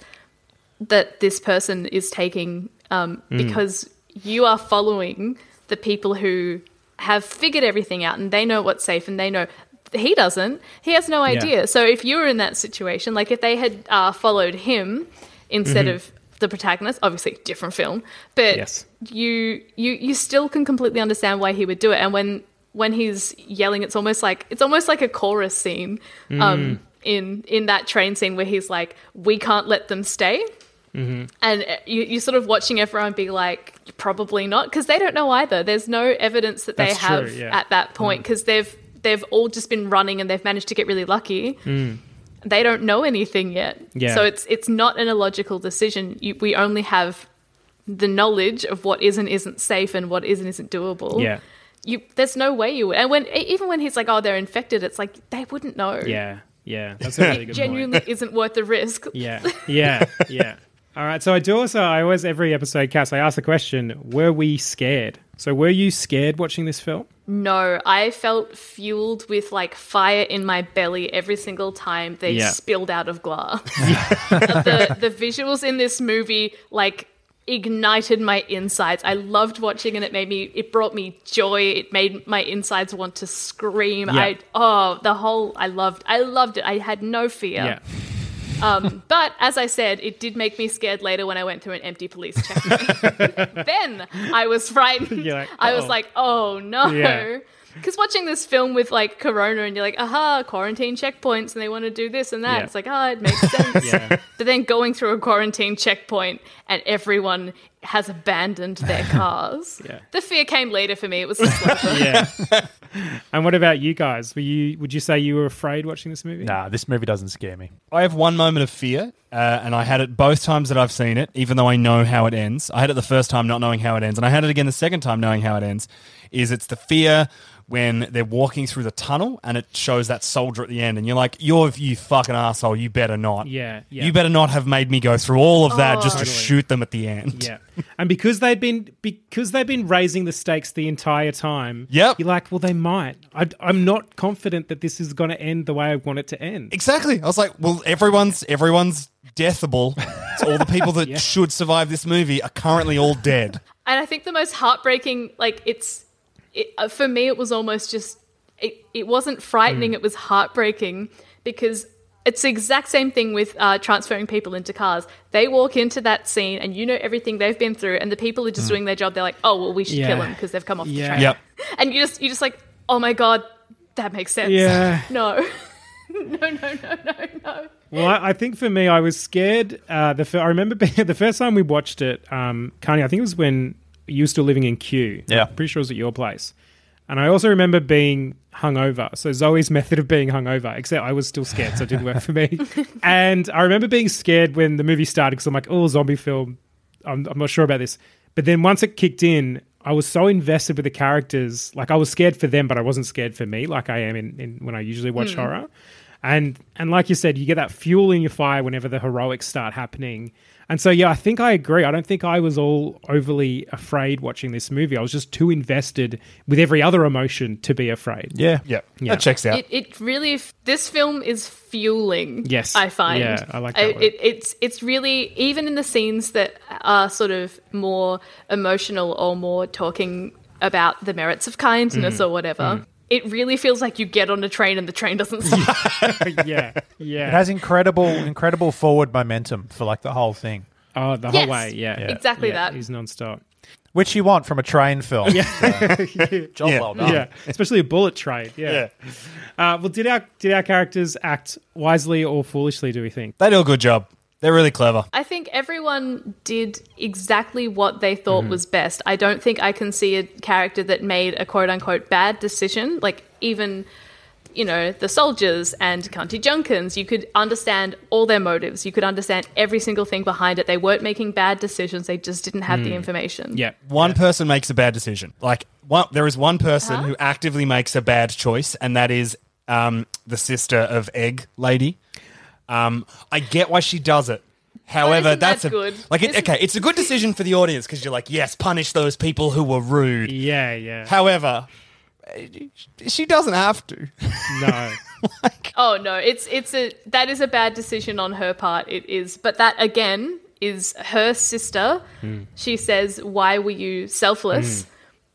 that this person is taking um, because you are following the people who have figured everything out and they know what's safe and they know he doesn't. He has no idea. So if you were in that situation, like if they had uh, followed him instead of the protagonist, obviously different film, but Yes. you you you still can completely understand why he would do it. And when when he's yelling, it's almost like it's almost like a chorus scene um, in in that train scene where he's like, "We can't let them stay." Mm-hmm. And uh, you, you're sort of watching everyone be like, probably not, because they don't know either. There's no evidence that they That's true, have yeah. at that mm. point because they've they've all just been running and they've managed to get really lucky. Mm. They don't know anything yet, Yeah. so it's it's not an illogical decision. You, we only have the knowledge of what is and isn't safe and what is and isn't doable. Yeah. You, there's no way you would. And when even when he's like, "Oh, they're infected," it's like they wouldn't know. Yeah, yeah, that's a really good point. genuinely isn't worth the risk. Yeah, yeah, yeah. All right. So I do also. I always every episode, Cass. I ask the question: Were we scared? So were you scared watching this film? No, I felt fueled with like fire in my belly every single time they Yeah. spilled out of glass. the the visuals in this movie like ignited my insides. I loved watching and it made me it brought me joy. It made my insides want to scream. Yeah. I oh, the whole I loved I loved it. I had no fear. Yeah. Um, but as I said, it did make me scared later when I went through an empty police checkpoint. then I was frightened. Like, I was like, oh no. Yeah. Because watching this film with like Corona and you're like, aha, quarantine checkpoints and they want to do this and that. Yeah. It's like, oh, it makes sense. Yeah. But then going through a quarantine checkpoint and everyone has abandoned their cars. Yeah. The fear came later for me. It was a. Yeah. and what about you guys? Were you? Would you say you were afraid watching this movie? Nah, this movie doesn't scare me. I have one moment of fear, uh, and I had it both times that I've seen it, even though I know how it ends. I had it the first time not knowing how it ends, and I had it again the second time knowing how it ends. Is it's the fear when they're walking through the tunnel and it shows that soldier at the end, and you're like, "You're you fucking asshole! You better not. Yeah, yeah. You better not have made me go through all of that just to oh, Totally. shoot them at the end." Yeah. and because they'd been because they've been raising the stakes the entire time. Yep. you're like, well, they might. I, I'm not confident that this is going to end the way I want it to end. Exactly. I was like, well, everyone's everyone's deathable. So all the people that Yeah. should survive this movie are currently all dead. And I think the most heartbreaking, like it's, it, uh, for me, it was almost just, it, it wasn't frightening, it was heartbreaking because it's the exact same thing with uh, transferring people into cars. They walk into that scene and you know everything they've been through, and the people are just doing their job. They're like, oh, well, we should kill them because they've come off Yeah. the train. Yep. And you just, you just like, oh my God, that makes sense. Yeah. No. no, no, no, no, no. Well, I, I think for me, I was scared. Uh, the fir- I remember being, the first time we watched it, um, Carney. I think it was when you were still living in Kew. Yeah. pretty sure it was at your place. And I also remember being hungover. So Zoe's method of being hungover, except I was still scared, so it didn't work for me. and I remember being scared when the movie started because I'm like, oh, zombie film. I'm, I'm not sure about this. But then once it kicked in, I was so invested with the characters. Like I was scared for them, but I wasn't scared for me, like I am in, in when I usually watch hmm. horror. And and like you said, you get that fuel in your fire whenever the heroics start happening. And so yeah, I think I agree. I don't think I was all overly afraid watching this movie. I was just too invested with every other emotion to be afraid. Yeah. Yep. Yeah. That checks out. It, it really this film is fueling. Yes. I find. Yeah, I like that word. it, it's it's really even in the scenes that are sort of more emotional or more talking about the merits of kindness Mm. or whatever. It really feels like you get on a train and the train doesn't stop. yeah. Yeah. It has incredible, incredible forward momentum for like the whole thing, oh, the Yes. whole way. Yeah. Exactly Yeah, that. He's nonstop. which you want from a train film. Yeah. Job Yeah. well done. yeah, especially a bullet trade. Yeah. Uh, well, did our did our characters act wisely or foolishly? Do we think? They do a good job. They're really clever. I think everyone did exactly what they thought Mm-hmm. was best. I don't think I can see a character that made a quote unquote bad decision. Like even, you know, the soldiers and Cunty Junkins, you could understand all their motives. You could understand every single thing behind it. They weren't making bad decisions. They just didn't have the information. Mm. Yeah. One person makes a bad decision. Like one, there is one person who actively makes a bad choice, and that is um, the sister of Egg Lady. Um, I get why she does it. However, isn't that that's a good? like it, Isn't- okay. It's a good decision for the audience because you're like, yes, punish those people who were rude. Yeah. Yeah. However, she doesn't have to. no. Oh no, it's it's a that is a bad decision on her part. It is, but that again is her sister. Hmm. She says, "Why were you selfless?"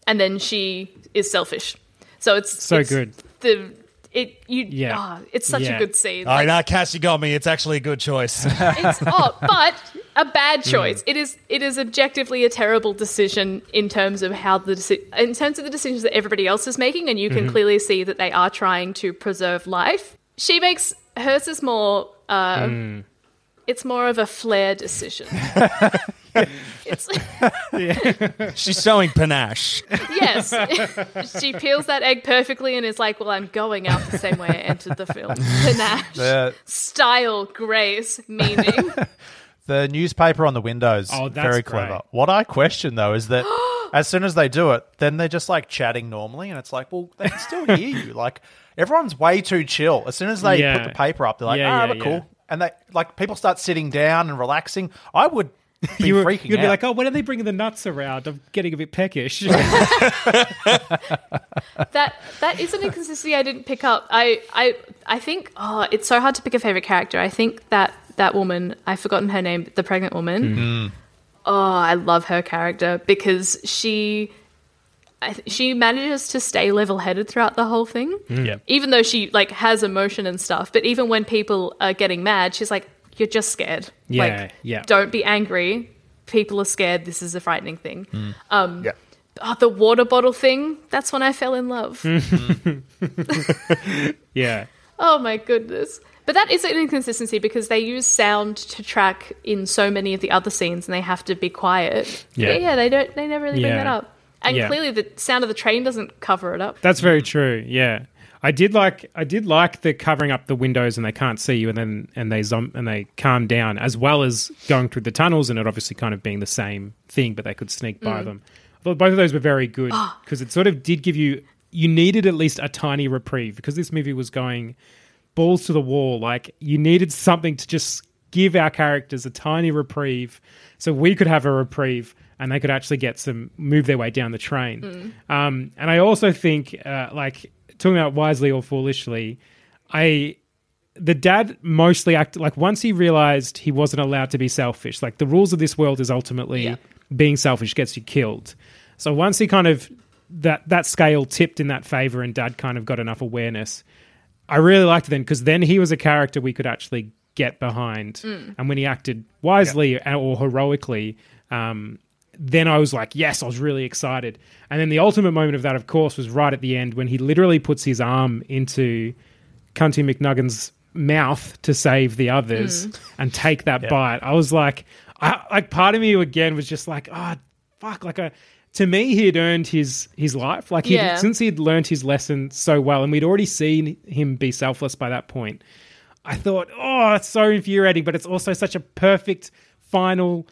And then she is selfish. So it's So it's good. The it you Yeah. ah, it's such Yeah. a good scene. All right, Like, now Cass, you got me. It's actually a good choice. it's oh, but a bad choice. It is it is objectively a terrible decision in terms of how the deci- in terms of the decisions that everybody else is making, and you can Mm-hmm. clearly see that they are trying to preserve life. She makes hers is more. Uh, Mm. It's more of a flair decision. it's She's showing panache. yes, she peels that egg perfectly and is like, "Well, I'm going out the same way I entered the film." Panache, The, style, grace, meaning. the newspaper on the windows, Oh, that's very great. clever. What I question though is that as soon as they do it, then they're just like chatting normally, and it's like, well, they can still hear you. Like everyone's way too chill. As soon as they Yeah. put the paper up, they're like, Yeah, ah, yeah, but cool. Yeah. And they like people start sitting down and relaxing. I would be You were, freaking you'd out. be like, oh, when are they bringing the nuts around? I'm getting a bit peckish. that that is an inconsistency I didn't pick up. I I I think oh, it's so hard to pick a favorite character. I think that that woman, I've forgotten her name, the pregnant woman. Mm-hmm. Oh, I love her character because she I th- she manages to stay level-headed throughout the whole thing. Yeah. Even though she like has emotion and stuff, but even when people are getting mad, she's like you're just scared. Yeah, like, yeah. Don't be angry. People are scared. This is a frightening thing. Um, Yeah. Oh, the water bottle thing. That's when I fell in love. yeah. Oh my goodness. But that is an inconsistency because they use sound to track in so many of the other scenes and they have to be quiet. Yeah. Yeah, they don't they never really bring that up. And Yeah. clearly the sound of the train doesn't cover it up. That's very true. Yeah, I did like I did like the covering up the windows and they can't see you, and then and they zom- and they calm down, as well as going through the tunnels and it obviously kind of being the same thing, but they could sneak by mm. them. I thought both of those were very good oh. because it sort of did give you you needed at least a tiny reprieve because this movie was going balls to the wall. Like you needed something to just give our characters a tiny reprieve, so we could have a reprieve. And they could actually get some move their way down the train. Um, and I also think, uh, like talking about wisely or foolishly, I the dad mostly acted like once he realized he wasn't allowed to be selfish. Like the rules of this world is ultimately Yeah. being selfish gets you killed. So once he kind of that that scale tipped in that favor, and dad kind of got enough awareness. I really liked it then because then he was a character we could actually get behind, and when he acted wisely or heroically, um, then I was like, yes, I was really excited. And then the ultimate moment of that, of course, was right at the end when he literally puts his arm into Cunty McNuggan's mouth to save the others mm. and take that bite. I was like, I, like part of me again was just like, oh fuck, like a. To me, he had earned his his life. Like he Yeah. since he had learned his lesson so well, and we'd already seen him be selfless by that point. I thought, oh, it's so infuriating, but it's also such a perfect final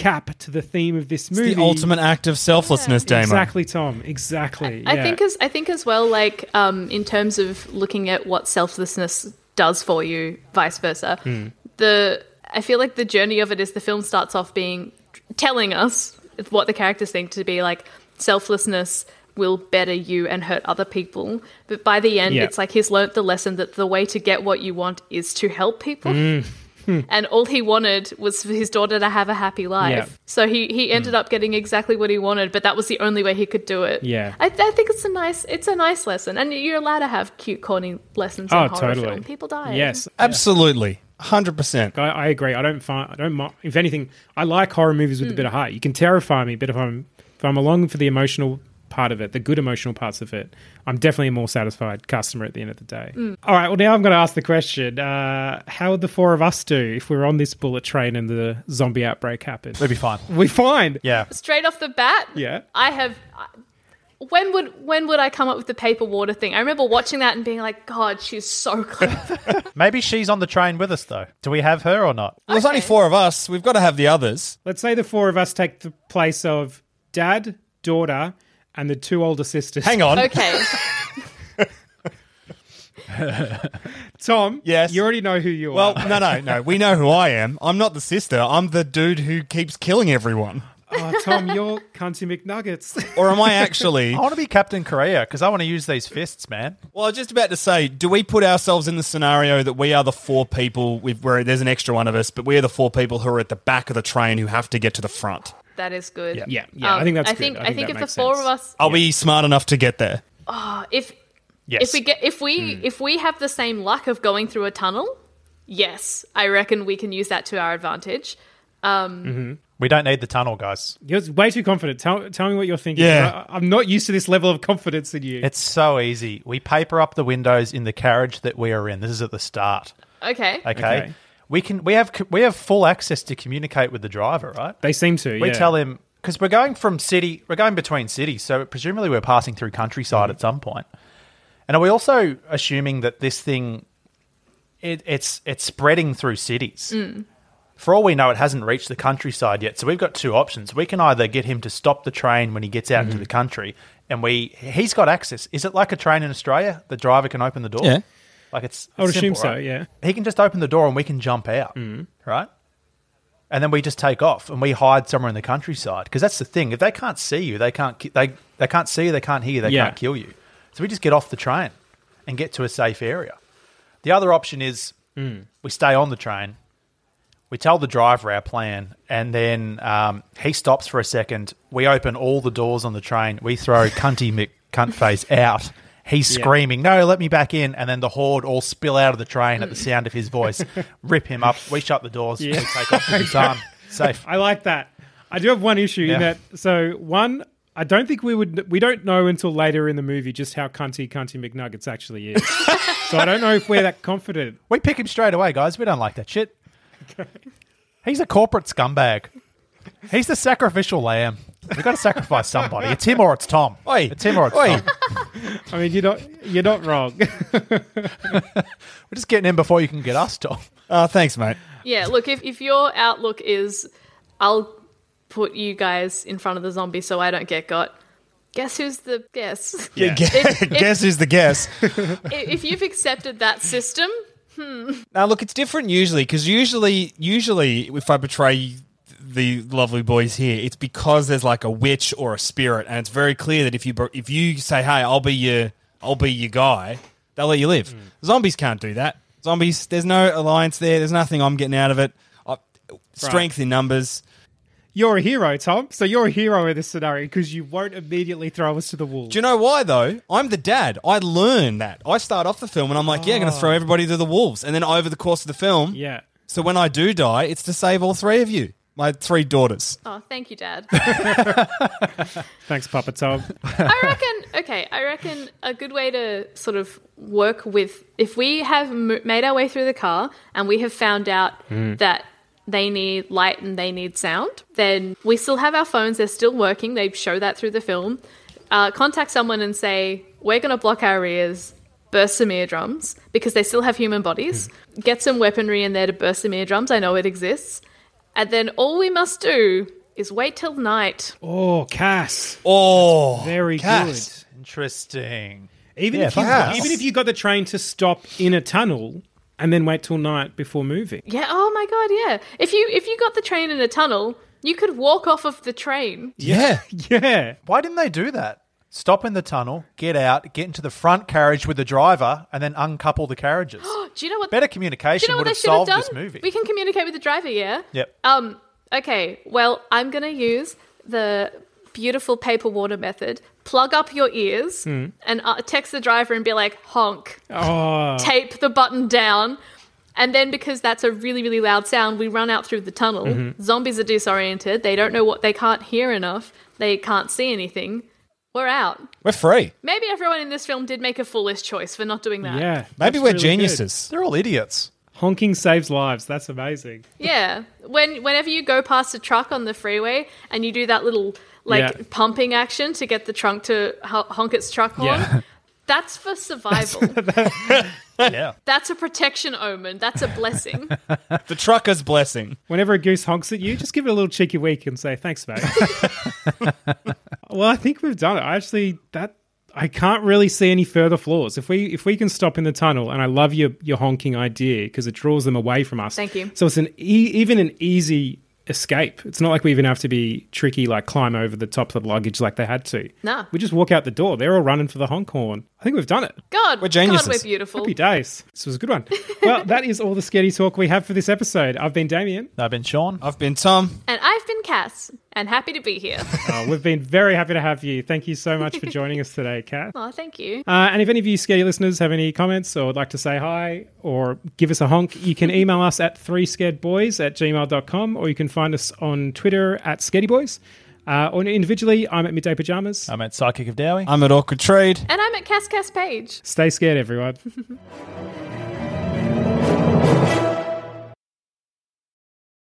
cap to the theme of this movie. The ultimate act of selflessness, Damo. Exactly, Tom. Exactly. I yeah. think as I think as well, like um, in terms of looking at what selflessness does for you, vice versa. Hmm. The I feel like the journey of it is the film starts off being telling us what the characters think to be like selflessness will better you and hurt other people. But by the end, Yeah. it's like he's learnt the lesson that the way to get what you want is to help people. Hmm. And all he wanted was for his daughter to have a happy life. Yeah. Hmm. So he, he ended up getting exactly what he wanted, but that was the only way he could do it. Yeah. I, I think it's a nice it's a nice lesson, and you're allowed to have cute, corny lessons Oh, in horror totally. film. People die. Yes, Absolutely. 100%. I, I agree. I don't find. I don't. mi- If anything, I like horror movies with a bit of heart. You can terrify me, but if I'm if I'm along for the emotional part of it, the good emotional parts of it, I'm definitely a more satisfied customer at the end of the day. All right. Well, now I'm going to ask the question: uh, How would the four of us do if we were on this bullet train and the zombie outbreak happened? We'd be fine. We fine. Yeah. Straight off the bat, Yeah. I have. When would when would I come up with the paper water thing? I remember watching that and being like, God, she's so clever. Maybe she's on the train with us though. Do we have her or not? Well, there's only four of us. We've got to have the others. Let's say the four of us take the place of dad, daughter, and the two older sisters. Hang on. okay, Tom. Yes. You already know who you are. Well, are. no, no, no. We know who I am. I'm not the sister. I'm the dude who keeps killing everyone. Oh, Tom, you're Cunty McNuggets. Or am I actually? I want to be Captain Korea because I want to use these fists, man. Well, I was just about to say, do we put ourselves in the scenario that we are the four people, with, where there's an extra one of us, but we are the four people who are at the back of the train who have to get to the front? That is good. yeah, yeah. I Um, think that's I good. think I think, if the four sense. of us, Are we smart enough to get there? Oh, if Yes. if we get if we Hmm. if we have the same luck of going through a tunnel, yes, I reckon we can use that to our advantage. we don't need the tunnel, guys. You're way too confident. Tell, tell me what you're thinking. Yeah. I, I'm not used to this level of confidence in you. It's so easy. We paper up the windows in the carriage that we are in. This is at the start. Okay. Okay. Okay. We can we have we have full access to communicate with the driver, right? they seem to. We yeah. tell him because we're going from city, we're going between cities, so presumably we're passing through countryside Mm-hmm. at some point. And are we also assuming that this thing, it, it's it's spreading through cities? For all we know, it hasn't reached the countryside yet. So we've got two options. We can either get him to stop the train when he gets out into Mm-hmm. the country, and we he's got access. Is it like a train in Australia? The driver can open the door. Yeah. Like it's. I would it's assume simple, so, yeah. He can just open the door and we can jump out, Mm-hmm. right? And then we just take off and we hide somewhere in the countryside because that's the thing. If they can't see you, they can't ki- they they can't see you, they can't hear you, they Yeah. can't kill you. So we just get off the train and get to a safe area. The other option is Mm. we stay on the train. We tell the driver our plan, and then um, he stops for a second. We open all the doors on the train. We throw Cunty Mick Cuntface out. He's Yeah. screaming, "No, let me back in!" And then the horde all spill out of the train at the sound of his voice, rip him up. We shut the doors. Yeah. We take off to Busan. Safe. I like that. I do have one issue in that. So one, I don't think we would. We don't know until later in the movie just how cunty cunty McNuggets actually is. so I don't know if we're that confident. We pick him straight away, guys. We don't like that shit. He's a corporate scumbag. He's the sacrificial lamb. We've got to sacrifice somebody. It's him or it's Tom. Oi. It's him or it's Oi. Tom. I mean, you're not. You're not wrong. We're just getting in before you can get us, Tom. Oh, thanks, mate. Yeah, look, if, if your outlook is I'll put you guys in front of the zombie so I don't get got, guess who's the guess? Yeah. If- if- guess who's the guess? if you've accepted that system, hmm. Now, look, it's different usually because usually, usually, if I betray the lovely boys here. It's because there's like a witch or a spirit, and it's very clear that if you if you say, "Hey, I'll be your I'll be your guy," they'll let you live. Mm. Zombies can't do that. Zombies, there's no alliance there. There's nothing I'm getting out of it. I, strength in numbers. You're a hero, Tom. So you're a hero in this scenario because you won't immediately throw us to the wolves. Do you know why though? I'm the dad. I learn that. I start off the film and I'm like, yeah, I'm going to throw oh. everybody to the wolves, and then over the course of the film, yeah. So when I do die, it's to save all three of you, my three daughters. Oh, thank you, Dad. Thanks, Papa Tom. I reckon. Okay, I reckon a good way to sort of work with if we have m- made our way through the car and we have found out that they need light and they need sound, then we still have our phones. They're still working. They show that through the film. Uh, contact someone and say we're going to block our ears. Burst some eardrums because they still have human bodies. Get some weaponry in there to burst some eardrums. I know it exists. And then all we must do is wait till night. Oh, Cass. Oh, Very Cass. Interesting. Even Yeah, if you even if you got the train to stop in a tunnel and then wait till night before moving. Yeah. Oh my god. Yeah. If you if you got the train in a tunnel, you could walk off of the train. Yeah. Yeah. Why didn't they do that? Stop in the tunnel, get out, get into the front carriage with the driver, and then uncouple the carriages. Do you know what? Better do you communication know what would they have should have solved done? this movie. We can communicate with the driver. Yeah. Yep. Um. Okay. Well, I'm gonna use the beautiful paper water method. Plug up your ears and uh, text the driver and be like, honk. Oh. tape the button down. And then, because that's a really, really loud sound, we run out through the tunnel. Mm-hmm. Zombies are disoriented. They don't know what, they can't hear enough. They can't see anything. We're out. We're free. Maybe everyone in this film did make a foolish choice for not doing that. Yeah. Maybe we're really good. geniuses. They're all idiots. Honking saves lives. That's amazing. Yeah. When whenever you go past a truck on the freeway and you do that little like Yeah. pumping action to get the trunk to honk its truck horn, Yeah. that's for survival. Yeah. that's a protection omen. That's a blessing. The trucker's blessing. Whenever a goose honks at you, just give it a little cheeky wink and say, thanks, mate. well, I think we've done it. I actually, that. I can't really see any further flaws. If we if we can stop in the tunnel, and I love your your honking idea because it draws them away from us. Thank you. So it's an e- even an easy escape. It's not like we even have to be tricky, like climb over the top of the luggage like they had to. No, we just walk out the door. They're all running for the honk horn. I think we've done it. God, We're geniuses. God, we're beautiful. Happy days. This was a good one. well, that is all the scary talk we have for this episode. I've been Damien. I've been Sean. I've been Tom. And I've been Cass, and happy to be here. Uh, we've been very happy to have you. Thank you so much for joining us today, Kat. oh, thank you. Uh, and if any of you scary listeners have any comments or would like to say hi or give us a honk, you can email us at 3scaredboys at gmail.com or you can find us on Twitter at scaredyboys. Uh, or individually, I'm at Midday Pajamas. I'm at Psychic of Dowie. I'm at Awkward Trade. And I'm at Cass Cass Page. Stay scared, everyone.